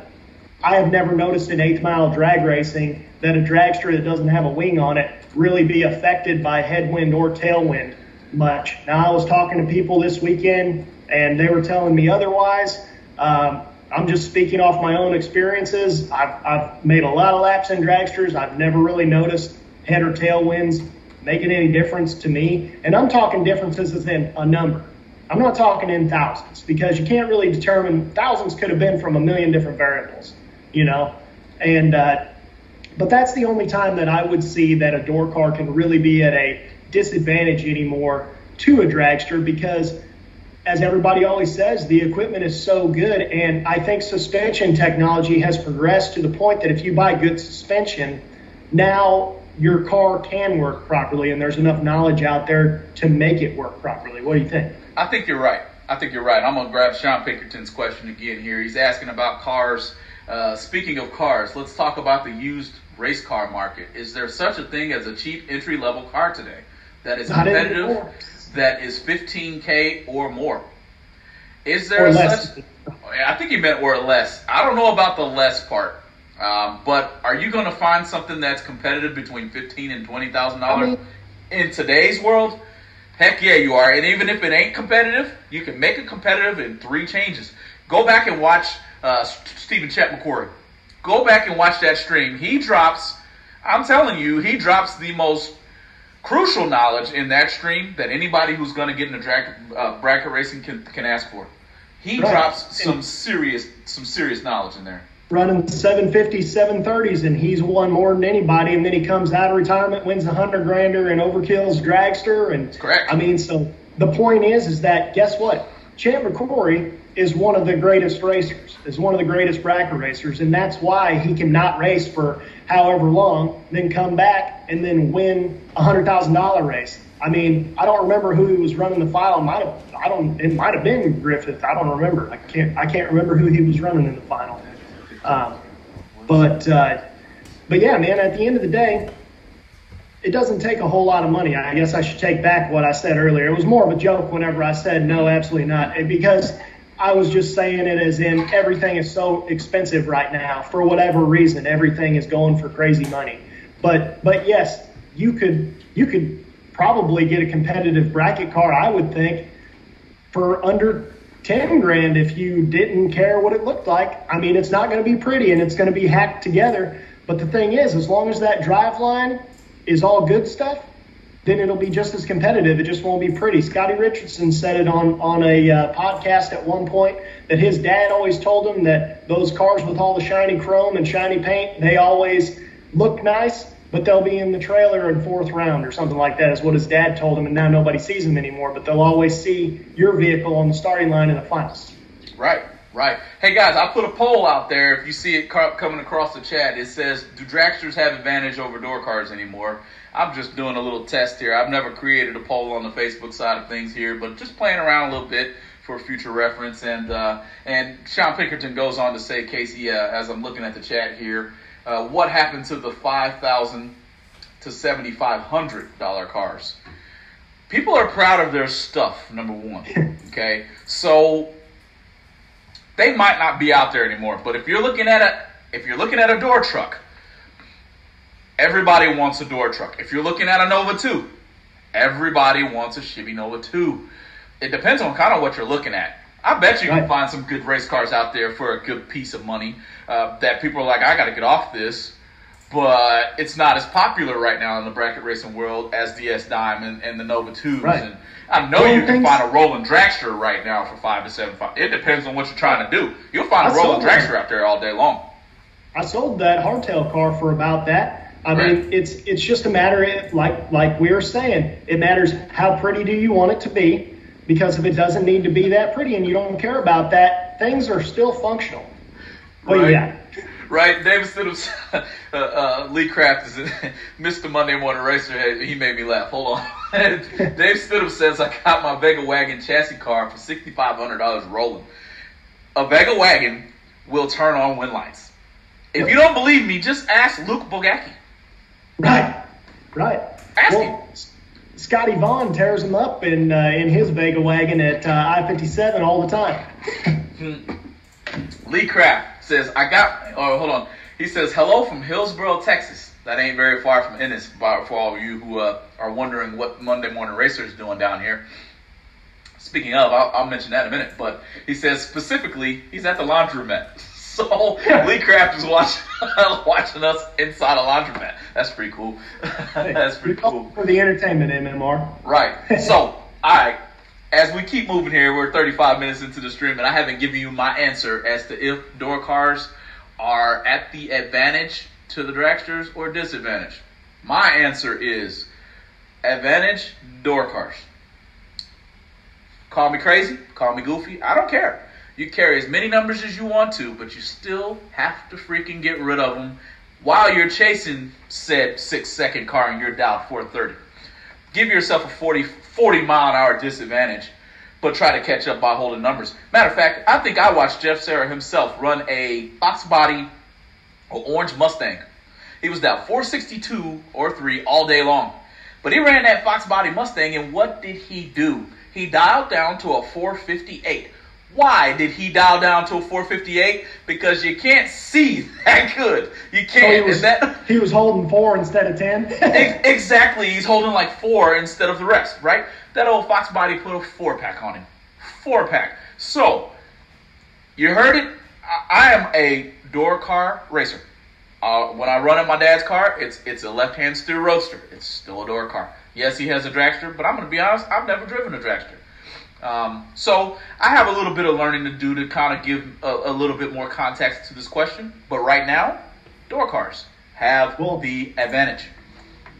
[SPEAKER 1] I have never noticed in eighth mile drag racing that a dragster that doesn't have a wing on it really be affected by headwind or tailwind much. Now I was talking to people this weekend and they were telling me otherwise. Um, I'm just speaking off my own experiences. I've, I've made a lot of laps in dragsters. I've never really noticed head or tail winds making any difference to me. And I'm talking differences in a number. I'm not talking in thousands because you can't really determine thousands could have been from a million different variables, you know. And uh, but that's the only time that I would see that a door car can really be at a disadvantage anymore to a dragster because as everybody always says, the equipment is so good. And I think suspension technology has progressed to the point that if you buy good suspension, now your car can work properly and there's enough knowledge out there to make it work properly. What do you think?
[SPEAKER 2] I think you're right. I think you're right. I'm going to grab Sean Pinkerton's question again here. He's asking about cars. Uh, speaking of cars, let's talk about the used race car market. Is there such a thing as a cheap entry level car today that is competitive. That is 15k or more? Is there
[SPEAKER 1] Or
[SPEAKER 2] a
[SPEAKER 1] less.
[SPEAKER 2] such? I think he meant or less. I don't know about the less part. Um, but are you going to find something that's competitive between fifteen and twenty thousand
[SPEAKER 1] I
[SPEAKER 2] dollars in today's world? Heck yeah, you are. And even if it ain't competitive, you can make it competitive in three changes. Go back and watch uh, Stephen Chet McQuarrie. Go back and watch that stream. He drops. I'm telling you, he drops the most crucial knowledge in that stream that anybody who's going to get into drag, uh, bracket racing can, can ask for. He
[SPEAKER 1] Right.
[SPEAKER 2] drops some serious some serious knowledge in there.
[SPEAKER 1] running 750s, 730s, and he's won more than anybody. And then he comes out of retirement, wins a hundred grander, and overkills dragster. And
[SPEAKER 2] Correct.
[SPEAKER 1] I mean, so the point is, is that guess what? Champ McCrory is one of the greatest racers, is one of the greatest bracket racers, and that's why he can not race for however long, then come back and then win a hundred thousand dollar race. I mean, I don't remember who he was running the final. Might have, I don't. It might have been Griffith. I don't remember. I can't. I can't remember who he was running in the final. Um, but uh, but yeah, man. At the end of the day, it doesn't take a whole lot of money. I guess I should take back what I said earlier. It was more of a joke whenever I said no, absolutely not, because I was just saying it as in everything is so expensive right now for whatever reason. Everything is going for crazy money. But but yes, you could you could probably get a competitive bracket car. I would think for under 10 grand if you didn't care what it looked like. I mean, it's not going to be pretty and it's going to be hacked together. But the thing is, as long as that drive line is all good stuff, then it'll be just as competitive. It just won't be pretty. Scotty Richardson said it on, on a uh, podcast at one point that his dad always told him that those cars with all the shiny chrome and shiny paint, they always look nice, but they'll be in the trailer in fourth round or something like that is what his dad told him. And now nobody sees them anymore, but they'll always see your vehicle on the starting line in the finals.
[SPEAKER 2] Right, right. Hey guys, I put a poll out there. If you see it coming across the chat, it says, "Do dragsters have advantage over door cars anymore?" I'm just doing a little test here. I've never created a poll on the Facebook side of things here, but just playing around a little bit for future reference. And uh, and Sean Pinkerton goes on to say, Casey, uh, as I'm looking at the chat here, uh, what happened to the five thousand to seventy five hundred dollar cars? People are proud of their stuff. Number one, (laughs) okay, so they might not be out there anymore. But if you're looking at a if you're looking at a door truck, everybody wants a door truck. If you're looking at a Nova 2, everybody wants a Chevy Nova 2. It depends on kind of what you're looking at. I bet you can find some good race cars out there for a good piece of money uh, that people are like, I got to get off this. But it's not as popular right now in the bracket racing world as the S Dime and, and the Nova 2s.
[SPEAKER 1] Right.
[SPEAKER 2] And I know you can find a rolling dragster right now for five to seven five. It depends on what you're trying to do. You'll find a
[SPEAKER 1] I
[SPEAKER 2] rolling
[SPEAKER 1] saw that.
[SPEAKER 2] out there all day long.
[SPEAKER 1] I sold that hardtail car for about that. I
[SPEAKER 2] Right.
[SPEAKER 1] mean, it's it's just a matter of, like like we were saying, it matters how pretty do you want it to be, because if it doesn't need to be that pretty and you don't care about that, things are still functional. But
[SPEAKER 2] Right.
[SPEAKER 1] yeah,
[SPEAKER 2] Right, David Stidham, (laughs) uh, uh, Lee Kraft is (laughs) Mr. Monday Morning Racer. He made me laugh. Hold on. (laughs) Dave Stidham says I got my Vega Wagon chassis car for sixty five hundred dollars rolling. A Vega Wagon will turn on wind lights. If you don't believe me, just ask Luke Bogacki.
[SPEAKER 1] Right, right.
[SPEAKER 2] Ask
[SPEAKER 1] Well, Scotty Vaughn tears them up in uh, in his Vega wagon at uh, I-57 all the time. (laughs)
[SPEAKER 2] Lee Kraft says, I got, oh, hold on. He says, hello from Hillsboro, Texas. That ain't very far from Ennis, for all of you who uh, are wondering what Monday Morning Racer is doing down here. Speaking of, I'll, I'll, mention that in a minute, but he says specifically, he's at the laundromat. (laughs) So Lee Craft is watching (laughs) watching us inside a laundromat. That's pretty cool. (laughs) That's pretty cool.
[SPEAKER 1] For the entertainment, MMR.
[SPEAKER 2] Right. So, all right as we keep moving here, we're 35 minutes into the stream, and I haven't given you my answer as to if door cars are at the advantage to the dragsters or disadvantage. My answer is advantage door cars. Call me crazy, call me goofy, I don't care. You carry as many numbers as you want to, but you still have to freaking get rid of them while you're chasing said six second car and you're down 430 give yourself a 40, 40 mile an hour disadvantage, but try to catch up by holding numbers. Matter of fact, I think I watched Jeff Serra himself run a Fox body or orange Mustang. He was down 462 or 3 all day long. But he ran that Fox body Mustang, and what did he do? He dialed down to a 458. Why did he dial down to a 458? Because you can't see that good. You can't. So
[SPEAKER 1] he, was,
[SPEAKER 2] that, (laughs)
[SPEAKER 1] he was holding four instead of ten. (laughs)
[SPEAKER 2] exactly. He's holding like four instead of the rest, right? That old Fox body put a four pack on him. Four pack. So, you heard it. I, I am a door car racer. Uh, when I run in my dad's car, it's it's a left hand steer roadster. It's still a door car. Yes, he has a dragster, but I'm going to be honest, I've never driven a dragster. Um, so I have a little bit of learning to do to kind of give a, a, little bit more context to this question. But right now, door cars have well, the advantage.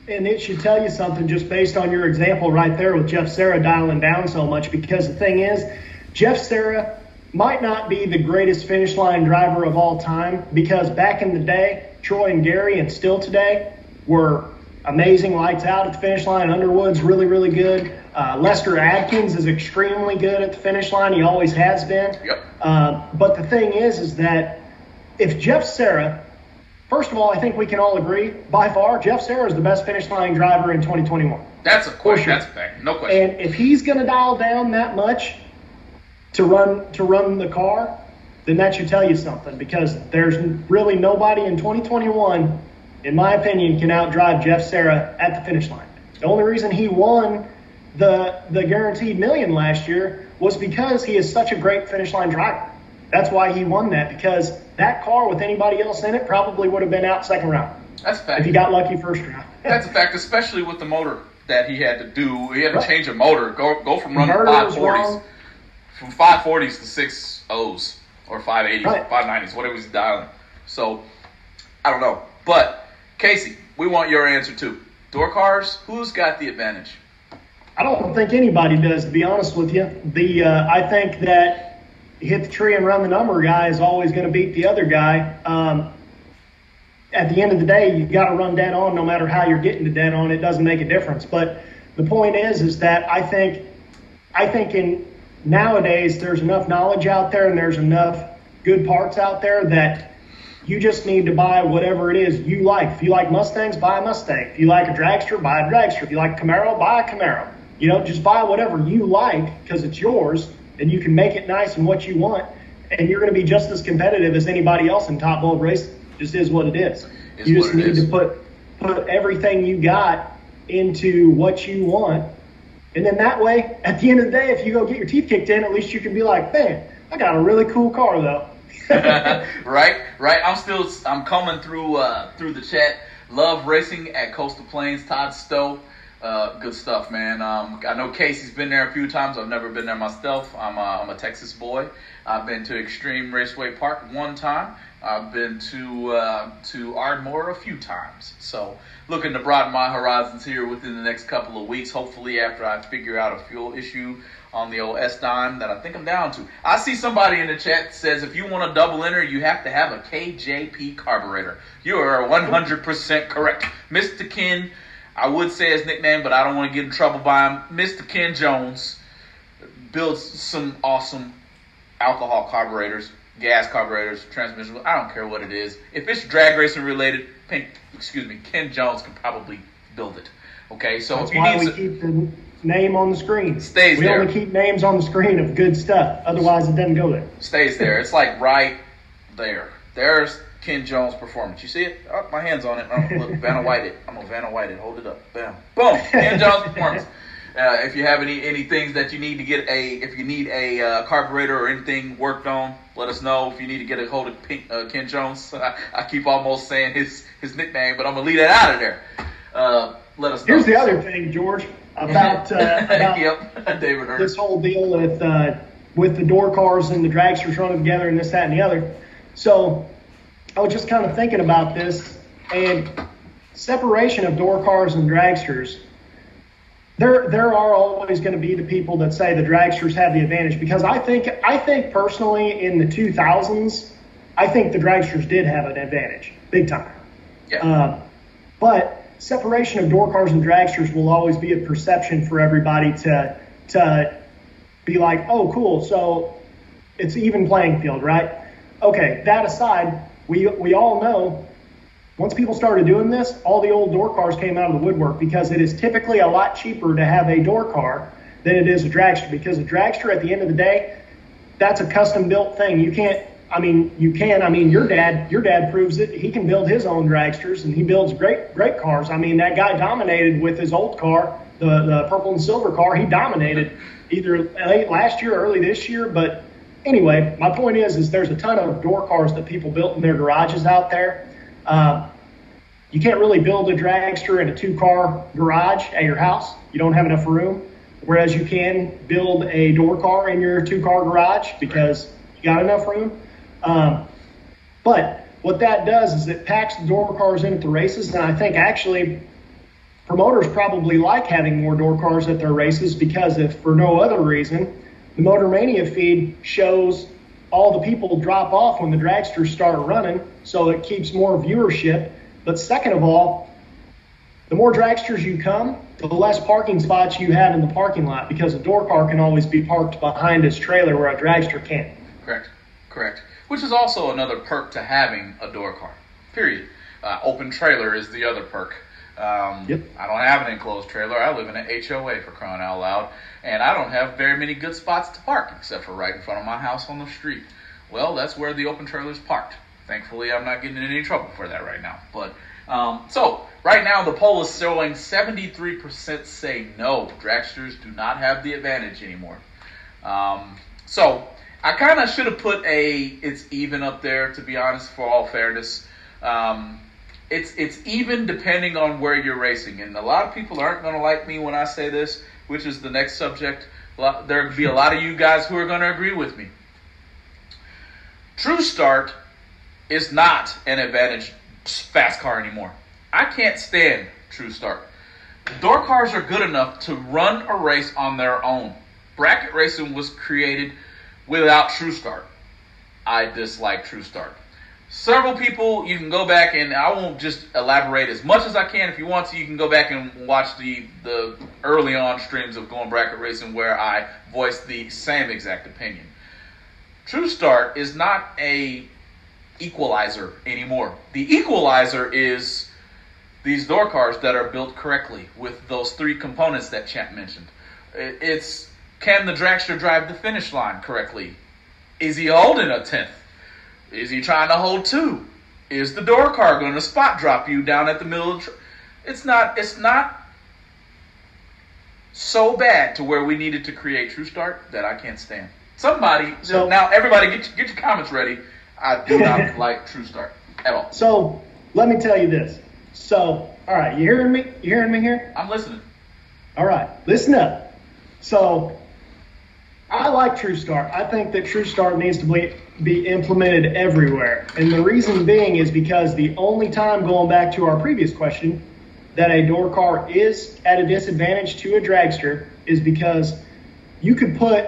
[SPEAKER 1] And it should tell you something just based on your example right there with Jeff Serra dialing down so much. Because the thing is, Jeff Serra might not be the greatest finish line driver of all time because back in the day, Troy and Gary, and still today, were amazing lights out at the finish line. Underwood's really, really good. Uh, Lester Adkins is extremely good at the finish line. He always has been.
[SPEAKER 2] Yep.
[SPEAKER 1] Uh, but the thing is, is that if Jeff Serra, first of all, I think we can all agree, by far, Jeff Serra is the best finish line driver in 2021.
[SPEAKER 2] That's a question. That's a fact. No question.
[SPEAKER 1] And if he's going to dial down that much to run to run the car, then that should tell you something because there's really nobody in 2021, in my opinion, can outdrive Jeff Serra at the finish line. The only reason he won the the guaranteed million last year was because he is such a great finish line driver. That's why he won that because that car with anybody else in it probably would have been out second round.
[SPEAKER 2] That's a fact.
[SPEAKER 1] If he got lucky first round. (laughs)
[SPEAKER 2] That's a fact, especially with the motor that he had to do. He had to right. change a motor, go go from running five forties, from five forties to six O's or five eighties, five nineties, whatever he's dialing. So I don't know, but Casey, we want your answer too. Door cars, who's got the advantage?
[SPEAKER 1] I don't think anybody does, to be honest with you. The uh, I think that hit the tree and run the number guy is always going to beat the other guy. Um, at the end of the day, you've got to run dead on, no matter how you're getting to dead on. It doesn't make a difference. But the point is, is that I think, I think in nowadays there's enough knowledge out there and there's enough good parts out there that you just need to buy whatever it is you like. If you like Mustangs, buy a Mustang. If you like a dragster, buy a dragster. If you like Camaro, buy a Camaro. You know, just buy whatever you like because it's yours and you can make it nice and what you want. And you're going to be just as competitive as anybody else in top bulb race. Just is what it is.
[SPEAKER 2] It's
[SPEAKER 1] you just need
[SPEAKER 2] is.
[SPEAKER 1] to put put everything you got into what you want. And then that way, at the end of the day, if you go get your teeth kicked in, at least you can be like, man, I got a really cool car though. (laughs)
[SPEAKER 2] right, right. I'm still I'm coming through uh, through the chat. Love racing at Coastal Plains. Todd Stowe. Uh, good stuff, man. Um, I know Casey's been there a few times. I've never been there myself. I'm, uh, I'm a Texas boy. I've been to Extreme Raceway Park one time. I've been to uh, to Ardmore a few times. So looking to broaden my horizons here within the next couple of weeks. Hopefully, after I figure out a fuel issue on the old S dime that I think I'm down to. I see somebody in the chat says if you want a double enter, you have to have a KJP carburetor. You are 100% correct, Mr. Ken. I would say his nickname, but I don't want to get in trouble by him. Mr. Ken Jones builds some awesome alcohol carburetors, gas carburetors, transmissions. I don't care what it is. If it's drag racing related, excuse me, Ken Jones can probably build it. Okay, so
[SPEAKER 1] That's why we keep the name on the screen.
[SPEAKER 2] Stays
[SPEAKER 1] we
[SPEAKER 2] there.
[SPEAKER 1] only keep names on the screen of good stuff. Otherwise, it doesn't go there.
[SPEAKER 2] stays there. It's like right there. There's Ken Jones' performance. You see it? Oh, my hand's on it. I'm going look, Vanna White it. I'm gonna Vanna White it. Hold it up. Bam. Boom. Ken (laughs) Jones' performance. Uh, if you have any any things that you need to get a, if you need a uh, carburetor or anything worked on, let us know. If you need to get a hold of Pink, uh, Ken Jones, (laughs) I, I keep almost saying his his nickname, but I'm gonna leave that out of there. Uh, let us know.
[SPEAKER 1] Here's the other thing, George, about uh, (laughs) about
[SPEAKER 2] yep, David Ernst.
[SPEAKER 1] this whole deal with uh, with the door cars and the dragsters running together and this, that, and the other. So I was just kind of thinking about this and separation of door cars and dragsters. There, there are always going to be the people that say the dragsters have the advantage because I think, I think personally in the 2000s, I think the dragsters did have an advantage, big time.
[SPEAKER 2] Yeah.
[SPEAKER 1] Uh, but separation of door cars and dragsters will always be a perception for everybody to to be like, oh, cool. So it's even playing field, right? Okay. That aside, we we all know once people started doing this, all the old door cars came out of the woodwork because it is typically a lot cheaper to have a door car than it is a dragster because a dragster at the end of the day, that's a custom built thing. You can't. I mean, you can. I mean, your dad, your dad proves it. He can build his own dragsters, and he builds great, great cars. I mean, that guy dominated with his old car, the the purple and silver car. He dominated either late last year or early this year. But anyway, my point is, is there's a ton of door cars that people built in their garages out there. Uh, you can't really build a dragster in a two-car garage at your house. You don't have enough room. Whereas you can build a door car in your two-car garage because you got enough room. Um, but what that does is it packs the door cars in at the races, and I think actually promoters probably like having more door cars at their races because if for no other reason, the Motor Mania feed shows all the people drop off when the dragsters start running, so it keeps more viewership. But second of all, the more dragsters you come, the less parking spots you have in the parking lot because a door car can always be parked behind its trailer where a dragster can't.
[SPEAKER 2] Correct. Correct. Which is also another perk to having a door car. Period. Uh, open trailer is the other perk. Um,
[SPEAKER 1] Yep.
[SPEAKER 2] I don't have an enclosed trailer. I live in an HOA for crying out loud, and I don't have very many good spots to park except for right in front of my house on the street. Well, that's where the open trailer's parked. Thankfully, I'm not getting in any trouble for that right now. But um, so right now, the poll is showing 73% say no. Dragsters do not have the advantage anymore. Um, so I kind of should have put a it's even up there to be honest. For all fairness, um, it's it's even depending on where you're racing, and a lot of people aren't going to like me when I say this, which is the next subject. There'll be a lot of you guys who are going to agree with me. True Start is not an advantage fast car anymore. I can't stand True Start. Door cars are good enough to run a race on their own. Bracket racing was created without True Start. I dislike True Start. Several people, you can go back and I won't just elaborate as much as I can. If you want to, you can go back and watch the the early on streams of Going Bracket Racing where I voiced the same exact opinion. True Start is not a equalizer anymore. The equalizer is these door cars that are built correctly with those three components that Champ mentioned. It's can the dragster drive the finish line correctly? Is he holding a tenth? Is he trying to hold two? Is the door car going to spot drop you down at the middle of? The tr- it's not. It's not so bad to where we needed to create True Start that I can't stand. Somebody
[SPEAKER 1] So-
[SPEAKER 2] now, everybody, get your, get your comments ready. I do not (laughs) like True Start at all.
[SPEAKER 1] So let me tell you this. So, all right, you hearing me? You hearing me here?
[SPEAKER 2] I'm listening.
[SPEAKER 1] All right, listen up. So, I like True Start. I think that True Start needs to be, be implemented everywhere. And the reason being is because the only time, going back to our previous question, that a door car is at a disadvantage to a dragster is because you could put,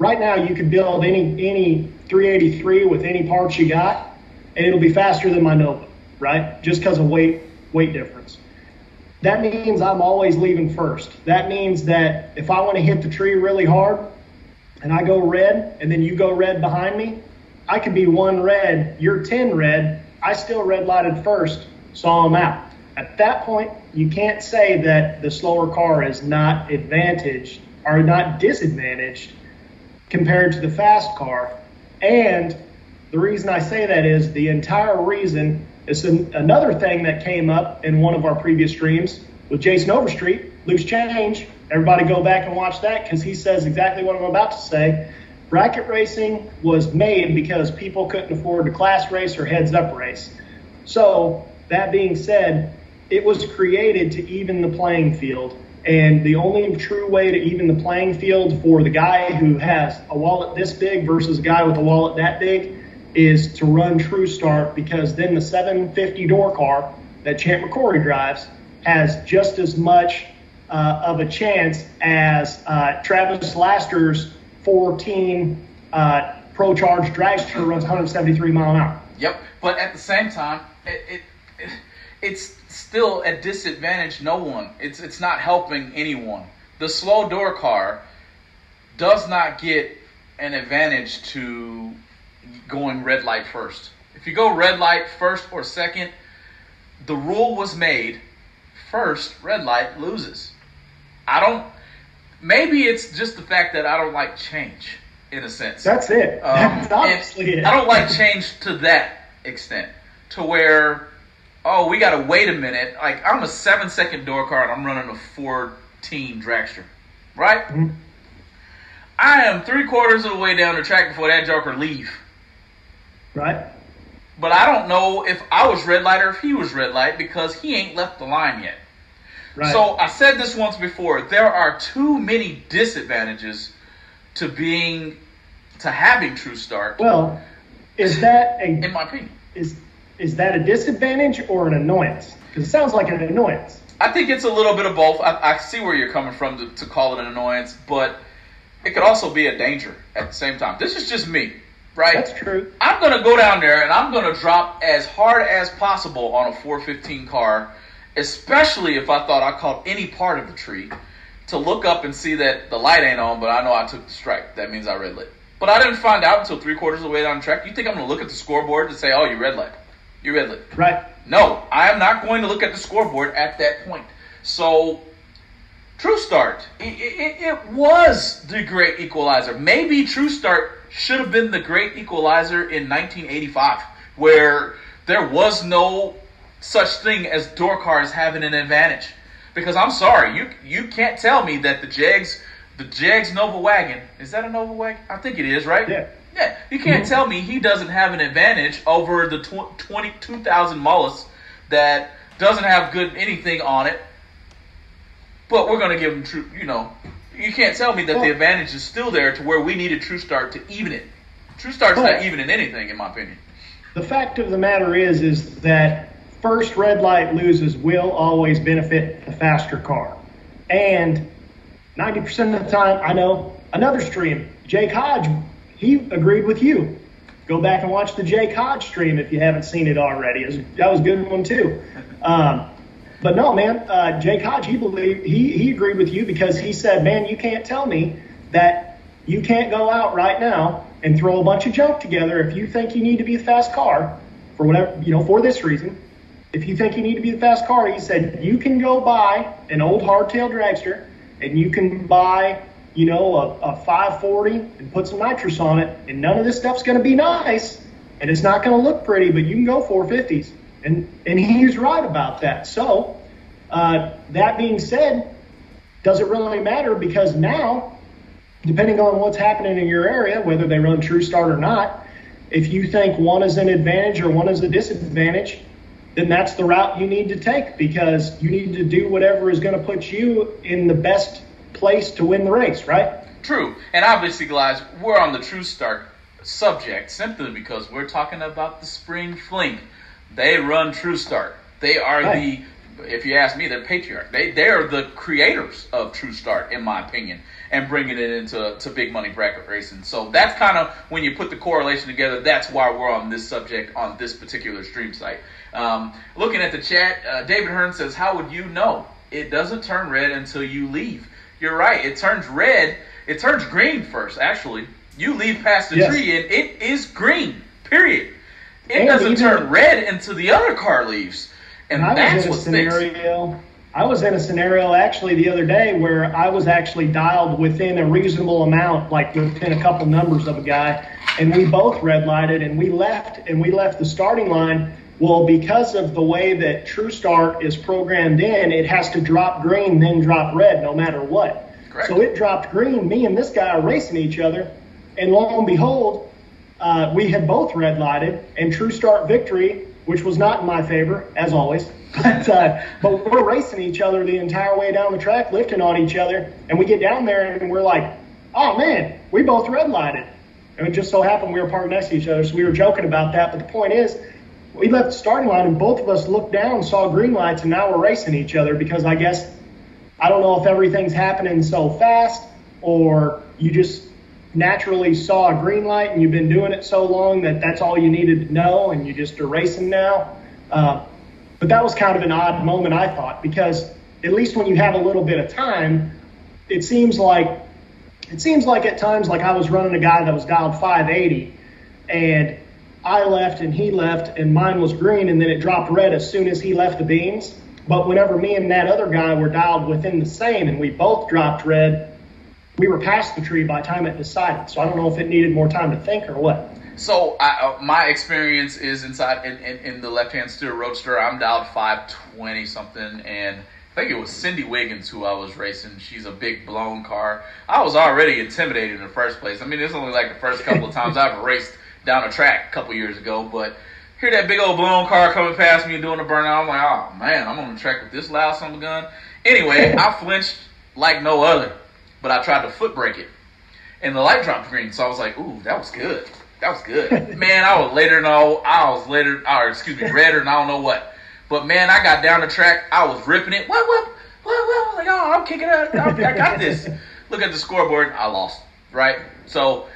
[SPEAKER 1] right now, you could build any, any 383 with any parts you got, and it'll be faster than my Nova, right? Just because of weight, weight difference that means I'm always leaving first. That means that if I want to hit the tree really hard and I go red and then you go red behind me, I could be one red, you're 10 red, I still red lighted first, so I'm out. At that point, you can't say that the slower car is not advantaged or not disadvantaged compared to the fast car. And the reason I say that is the entire reason is an, another thing that came up in one of our previous streams with Jason Overstreet, loose change. Everybody go back and watch that because he says exactly what I'm about to say. Bracket racing was made because people couldn't afford a class race or heads up race. So, that being said, it was created to even the playing field. And the only true way to even the playing field for the guy who has a wallet this big versus a guy with a wallet that big is to run True Start because then the 750 door car that Champ McCrory drives has just as much uh, of a chance as uh, Travis Laster's 14 uh, Pro Charge dragster runs 173 mile an hour.
[SPEAKER 2] Yep, but at the same time, it, it, it it's still at disadvantage no one. It's it's not helping anyone. The slow door car does not get an advantage to going red light first. If you go red light first or second, the rule was made first red light loses. I don't maybe it's just the fact that I don't like change in a sense.
[SPEAKER 1] That's it. Um, (laughs) That's
[SPEAKER 2] it. I don't like change to that extent to where oh, we got to wait a minute. Like, I'm a seven second door car and I'm running a 14 dragster, right? Mm-hmm. I am three quarters of the way down the track before that joker leave.
[SPEAKER 1] Right.
[SPEAKER 2] But I don't know if I was red light or if he was red light because he ain't left the line yet. Right. So I said this once before. There are too many disadvantages to being to having true start.
[SPEAKER 1] Well, is that a, (laughs)
[SPEAKER 2] in my opinion
[SPEAKER 1] is is that a disadvantage or an annoyance? Because it sounds like an annoyance.
[SPEAKER 2] I think it's a little bit of both. I, I see where you're coming from to, to, call it an annoyance, but it could also be a danger at the same time. This is just me, right?
[SPEAKER 1] That's true.
[SPEAKER 2] I'm going to go down there and I'm going to drop as hard as possible on a 415 car, especially if I thought I caught any part of the tree, to look up and see that the light ain't on, but I know I took the strike. That means I red lit. But I didn't find out until three quarters of the way down the track. You think I'm going to look at the scoreboard and say, oh, you red light? You red lit.
[SPEAKER 1] Right.
[SPEAKER 2] No, I am not going to look at the scoreboard at that point. So, True Start, it, it, it was the great equalizer. Maybe True Start should have been the great equalizer in 1985, where there was no such thing as door cars having an advantage. Because I'm sorry, you you can't tell me that the Jags the Jags Nova wagon, is that a Nova wagon? I think it is, right?
[SPEAKER 1] Yeah.
[SPEAKER 2] Yeah, you can't mm-hmm. tell me he doesn't have an advantage over the tw- 22,000 Mullis that doesn't have good anything on it. But we're going to give him true, you know, you can't tell me that well, the advantage is still there to where we need a True Start to even it. True Start's not even in anything, in my opinion.
[SPEAKER 1] The fact of the matter is, is that first red light loses will always benefit the faster car. And 90% of the time, I know another stream, Jake Hodge he agreed with you. Go back and watch the Jake Hodge stream if you haven't seen it already. It was, that was a good one too. Um, but no, man, uh, Jake Hodge, he believed he he agreed with you because he said, man, you can't tell me that you can't go out right now and throw a bunch of junk together if you think you need to be a fast car for whatever you know for this reason. If you think you need to be a fast car, he said you can go buy an old hardtail dragster and you can buy you know, a, a 540 and put some nitrous on it, and none of this stuff's going to be nice, and it's not going to look pretty, but you can go 450s. And, and he's right about that. So, uh, that being said, does it really matter? Because now, depending on what's happening in your area, whether they run True Start or not, if you think one is an advantage or one is a disadvantage, then that's the route you need to take because you need to do whatever is going to put you in the best place to win the race, right?
[SPEAKER 2] True. And obviously, guys, we're on the True Start subject simply because we're talking about the Spring Fling. They run True Start. They are right. the, if you ask me, they're patriarch. They they are the creators of True Start, in my opinion, and bringing it into to big money bracket racing. So that's kind of when you put the correlation together. That's why we're on this subject on this particular stream site. Um, looking at the chat, uh, David Hearn says, "How would you know? It doesn't turn red until you leave." you're right. It turns red. It turns green first. Actually, you leave past the yes. tree and it is green. Period. It and doesn't turn red until the other car leaves. And,
[SPEAKER 1] I
[SPEAKER 2] that's
[SPEAKER 1] was in a
[SPEAKER 2] what's
[SPEAKER 1] scenario. I was in a scenario actually the other day where I was actually dialed within a reasonable amount, like within a couple numbers of a guy, and we both red lighted and we left and we left the starting line. Well, because of the way that True Start is programmed in, it has to drop green then drop red no matter what.
[SPEAKER 2] Correct.
[SPEAKER 1] So it dropped green. Me and this guy are racing each other, and lo and behold, uh, we had both red lighted, and True Start victory, which was not in my favor as always. (laughs) But uh, but we're racing each other the entire way down the track, lifting on each other, and we get down there and we're like, oh man, we both red lighted, and it just so happened we were parked next to each other, so we were joking about that. But the point is, we left the starting line and both of us looked down, saw green lights, and now we're racing each other because I guess I don't know if everything's happening so fast or you just naturally saw a green light and you've been doing it so long that that's all you needed to know and you just are racing now. Uh, but that was kind of an odd moment, I thought, because at least when you have a little bit of time, it seems like it seems like at times like I was running a guy that was dialed 580 and I left and he left and mine was green and then it dropped red as soon as he left the beams. But whenever me and that other guy were dialed within the same and we both dropped red, we were past the tree by the time it decided. So I don't know if it needed more time to think or what.
[SPEAKER 2] So I, uh, my experience is inside in, in, in the left-hand steer roadster. I'm dialed 520 something, and I think it was Cindy Wiggins who I was racing. She's a big blown car. I was already intimidated in the first place. I mean, it's only like the first couple of (laughs) times I've raced down the track a couple years ago, but hear that big old blown car coming past me and doing a burnout. I'm like, oh man, I'm on the track with this loud son of a gun. Anyway, I (laughs) flinched like no other, but I tried to foot brake it, and the light dropped green. So I was like, ooh, that was good. That was good. (laughs) man, I was later than all. I was later or excuse me, redder and I don't know what. But man, I got down the track, I was ripping it. What what what what like, oh, I'm kicking it. I got this. (laughs) Look at the scoreboard, I lost. Right? So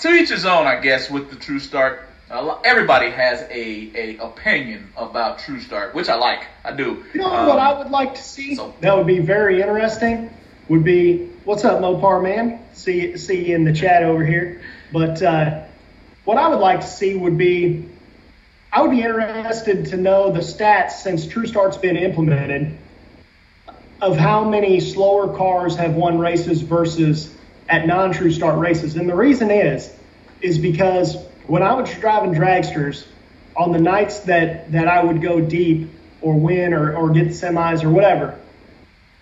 [SPEAKER 2] to each his own, I guess, with the True Start. Lo- Everybody has a, a opinion about True Start, which I like. I do.
[SPEAKER 1] You know
[SPEAKER 2] Um,
[SPEAKER 1] what I would like to see?
[SPEAKER 2] so-
[SPEAKER 1] that would be very interesting. Would be what's up, Mopar man? See see you in the chat over here. But uh, what I would like to see would be, I would be interested to know the stats since True Start's been implemented of how many slower cars have won races versus at non-True Start races. And the reason is, is because when I was driving dragsters, on the nights that, that I would go deep or win or, or get semis or whatever,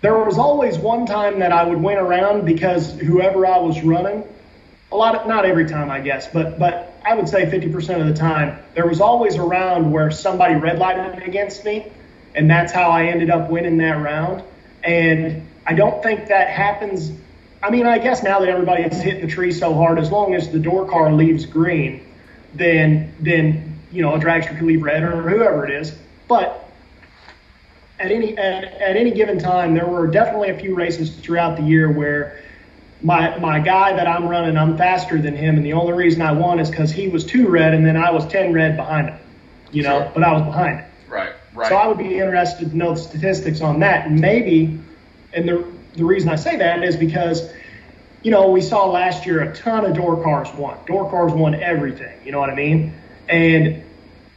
[SPEAKER 1] there was always one time that I would win around because whoever I was running, a lot of, not every time I guess, but but I would say 50% of the time, there was always a round where somebody red lighted against me, and that's how I ended up winning that round. And I don't think that happens. I mean, I guess now that everybody is hitting the tree so hard, as long as the door car leaves green, then then you know a dragster can leave red or whoever it is. But at any at, at any given time, there were definitely a few races throughout the year where my my guy that I'm running, I'm faster than him, and the only reason I won is because he was two red and then I was ten red behind him. You know,
[SPEAKER 2] Sure.
[SPEAKER 1] but I was behind him.
[SPEAKER 2] Right, right.
[SPEAKER 1] So I would be interested to know the statistics on that. Maybe, and the the reason I say that is because, you know, we saw last year a ton of door cars won. Door cars won everything. You know what I mean? And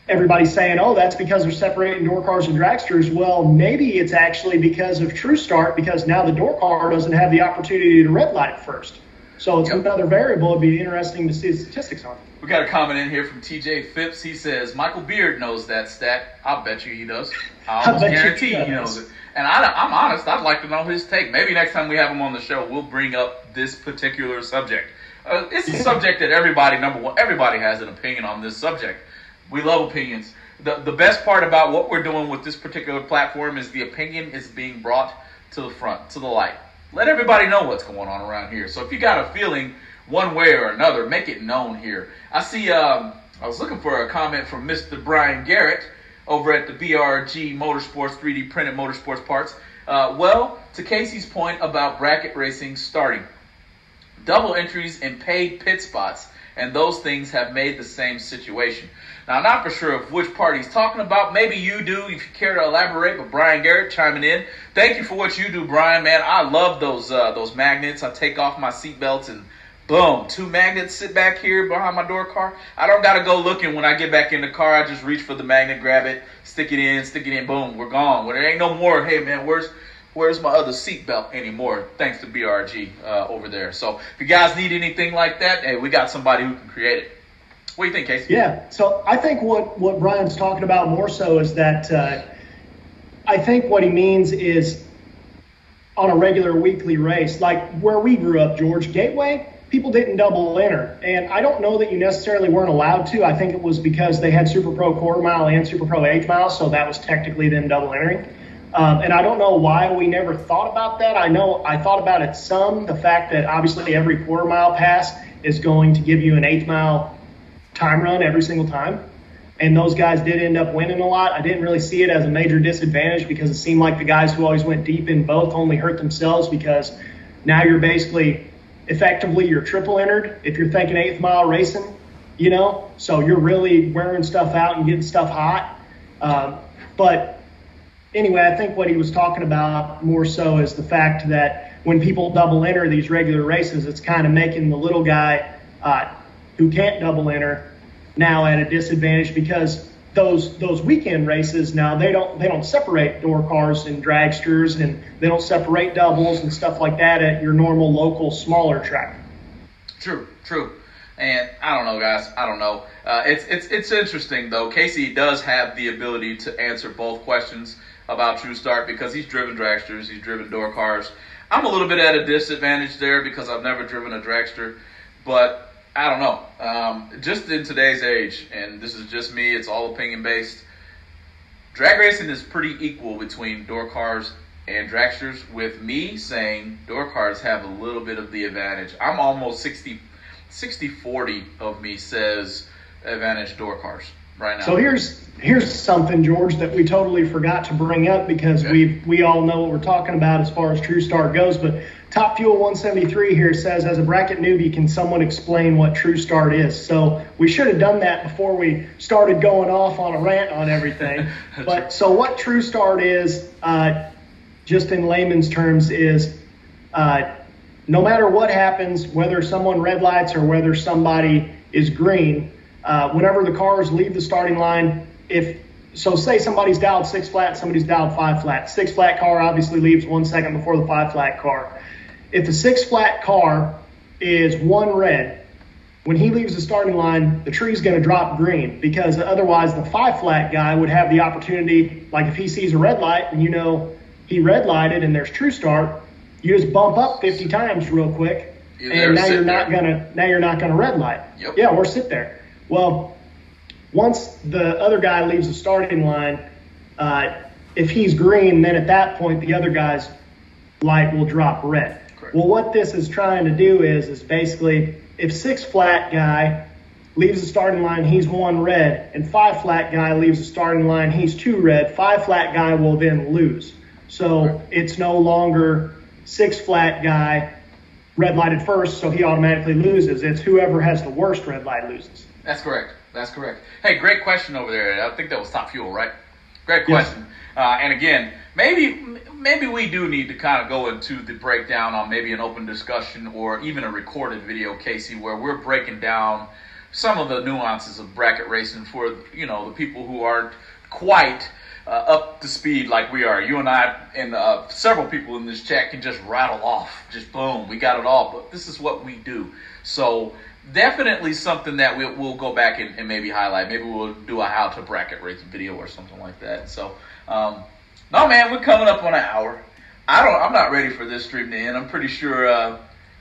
[SPEAKER 1] everybody's saying, oh, that's because they're separating door cars and dragsters. Well, maybe it's actually because of True Start because now the door car doesn't have the opportunity to red light first. So it's
[SPEAKER 2] Yep.
[SPEAKER 1] another variable. It'd be interesting to see the statistics on. It.
[SPEAKER 2] We got a comment in here from TJ Phipps. He says Michael Beard knows that stat. I'll bet you he does. I (laughs)
[SPEAKER 1] I
[SPEAKER 2] almost
[SPEAKER 1] bet
[SPEAKER 2] guarantee
[SPEAKER 1] he
[SPEAKER 2] he knows it. And I, I'm honest. I'd like to know his take. Maybe next time we have him on the show, we'll bring up this particular subject. Uh, it's a (laughs) subject that everybody, number one, everybody has an opinion on this subject. We love opinions. The the best part about what we're doing with this particular platform is the opinion is being brought to the front, to the light. Let everybody know what's going on around here. So if you got a feeling one way or another, make it known here. I see. Um, I was looking for a comment from Mr. Brian Garrett over at the BRG Motorsports 3D printed motorsports parts. Uh, well, to Casey's point about bracket racing starting, double entries and paid pit spots, and those things have made the same situation. Now, I'm not for sure of which part he's talking about. Maybe you do, if you care to elaborate. But Brian Garrett chiming in. Thank you for what you do, Brian. Man, I love those uh, those magnets. I take off my seatbelts and Boom, two magnets sit back here behind my door car. I don't gotta go looking when I get back in the car. I just reach for the magnet, grab it, stick it in, stick it in, boom, we're gone. Well, there ain't no more. Hey man, where's where's my other seatbelt anymore? Thanks to BRG uh, over there. So if you guys need anything like that, hey, we got somebody who can create it. What do you think, Casey?
[SPEAKER 1] Yeah. So I think what what Brian's talking about more so is that uh, I think what he means is on a regular weekly race, like where we grew up, George Gateway people didn't double enter. And I don't know that you necessarily weren't allowed to. I think it was because they had Super Pro quarter mile and Super Pro eighth mile, so that was technically them double entering. Um, and I don't know why we never thought about that. I know I thought about it some. The fact that obviously every quarter mile pass is going to give you an eighth mile time run every single time. And those guys did end up winning a lot. I didn't really see it as a major disadvantage because it seemed like the guys who always went deep in both only hurt themselves because now you're basically effectively you're triple entered if you're thinking eighth mile racing, you know, so you're really wearing stuff out and getting stuff hot. Um, but anyway, I think what he was talking about more so is the fact that when people double enter these regular races, it's kind of making the little guy uh, who can't double enter now at a disadvantage because those those weekend races now they don't they don't separate door cars and dragsters and they don't separate doubles and stuff like that at your normal local smaller track.
[SPEAKER 2] True, true. And I don't know, guys. I don't know. Uh, it's it's it's interesting though. Casey does have the ability to answer both questions about True Start because he's driven dragsters, he's driven door cars. I'm a little bit at a disadvantage there because I've never driven a dragster, but I don't know. Um, just in today's age, and this is just me, it's all opinion based. Drag racing is pretty equal between door cars and dragsters, with me saying door cars have a little bit of the advantage. I'm almost 60, 60 40 of me says advantage door cars right now.
[SPEAKER 1] So here's here's something, George, that we totally forgot to bring up because okay. we we all know what we're talking about as far as True Start goes. But Top Fuel 173 here says, as a bracket newbie, can someone explain what True Start is? So we should have done that before we started going off on a rant on everything. (laughs) but so what True Start is, uh, just in layman's terms, is uh, no matter what happens, whether someone red lights or whether somebody is green, uh, whenever the cars leave the starting line, if so, say somebody's dialed six flat, somebody's dialed five flat. Six flat car obviously leaves one second before the five flat car. If the six flat car is one red, when he leaves the starting line, the tree's going to drop green because otherwise the five flat guy would have the opportunity, like if he sees a red light and you know he red lighted and there's true start, you just bump up 50 times real quick, and now you're not there. gonna now you're not gonna red light.
[SPEAKER 2] Yep.
[SPEAKER 1] Yeah, or sit there. Well, once the other guy leaves the starting line, uh, if he's green, then at that point the other guy's light will drop red. Well, what this is trying to do is is basically if six flat guy leaves the starting line, he's one red, and five flat guy leaves the starting line, he's two red. Five flat guy will then lose. So it's no longer six flat guy red lighted first, so he automatically loses. It's whoever has the worst red light loses.
[SPEAKER 2] That's correct. That's correct. Hey, great question over there. I think that was Top Fuel, right? Great question. Yes. Uh, and again, maybe maybe we do need to kind of go into the breakdown on maybe an open discussion or even a recorded video, Casey, where we're breaking down some of the nuances of bracket racing for you know the people who aren't quite uh, up to speed like we are. You and I and uh, several people in this chat can just rattle off, just boom, we got it all. But this is what we do. So definitely something that we'll, we'll go back and, and, maybe highlight. Maybe we'll do a how to bracket race video or something like that. So, um, no man, we're coming up on an hour. I don't. I'm not ready for this stream to end. I'm pretty sure uh,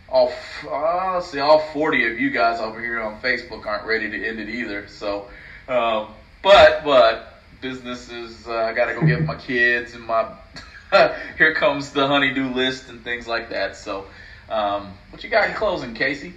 [SPEAKER 2] all uh, let's see, all 40 of you guys over here on Facebook aren't ready to end it either. So, um, but but businesses. Uh, I got to go get my (laughs) kids and my. (laughs) here comes the honeydew list and things like that. So, um, what you got in closing, Casey?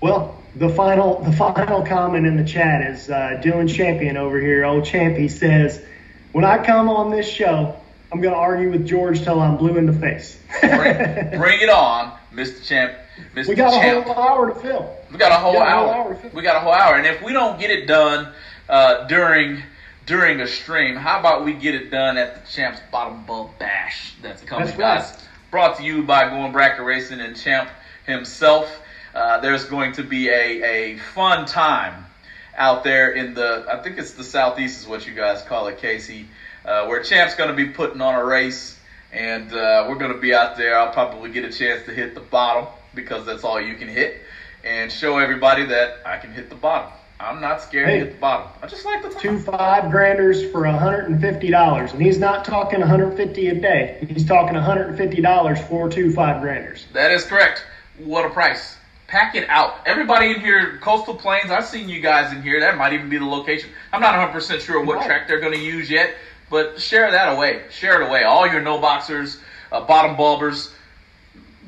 [SPEAKER 1] Well, the final the final comment in the chat is uh, Dylan Champion over here, old Champy says, "When I come on this show, I'm going to argue with George till I'm blue in the face."
[SPEAKER 2] bring, bring, it on, Mr. Champ. Mr.
[SPEAKER 1] We got
[SPEAKER 2] Champ.
[SPEAKER 1] a whole hour to fill.
[SPEAKER 2] We got a whole, got a whole hour. hour we got a whole hour, and if we don't get it done uh, during during a stream, how about we get it done at the Champ's Bottom Bulb Bash? That's coming,
[SPEAKER 1] That's
[SPEAKER 2] guys.
[SPEAKER 1] Right.
[SPEAKER 2] Brought to you by Going Bracket Racing and Champ himself. uh, there's going to be a, a fun time out there in the, I think it's the southeast is what you guys call it, Casey, uh, where Champ's going to be putting on a race, and uh, we're going to be out there. I'll probably get a chance to hit the bottom because that's all you can hit, and show everybody that I can hit the bottom. I'm not scared hey, to hit the bottom. I just like the top.
[SPEAKER 1] Two five granders for $150, and he's not talking 150 a day. He's talking $150 for two five granders.
[SPEAKER 2] That is correct. What a price. Pack it out. Everybody in here, Coastal Plains, I've seen you guys in here. That might even be the location. I'm not 100% sure what right. track they're going to use yet, but share that away. Share it away. All your no boxers, uh, bottom bulbers,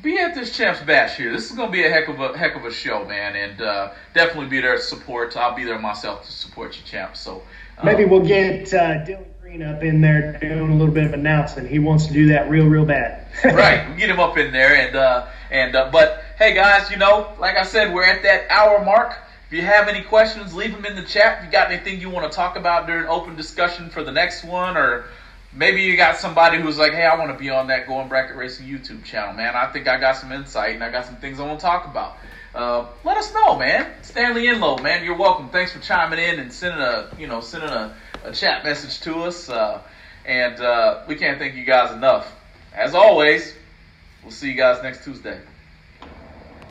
[SPEAKER 2] be at this champs bash here. This is going to be a heck of a heck of a show, man, and uh, definitely be there to support. I'll be there myself to support you, champs. So
[SPEAKER 1] um, maybe we'll get uh, Dylan Green up in there doing a little bit of announcing. He wants to do that real, real bad. (laughs)
[SPEAKER 2] right, we get him up in there, and uh, and uh, but hey, guys, you know, like I said, we're at that hour mark. If you have any questions, leave them in the chat. If you got anything you want to talk about during open discussion for the next one, or maybe you got somebody who's like, hey, I want to be on that Going Bracket Racing YouTube channel, man. I think I got some insight and I got some things I want to talk about. Uh, let us know, man. Stanley Enlow, man, you're welcome. Thanks for chiming in and sending a, you know, sending a, a chat message to us. Uh, and uh, we can't thank you guys enough. As always, we'll see you guys next Tuesday.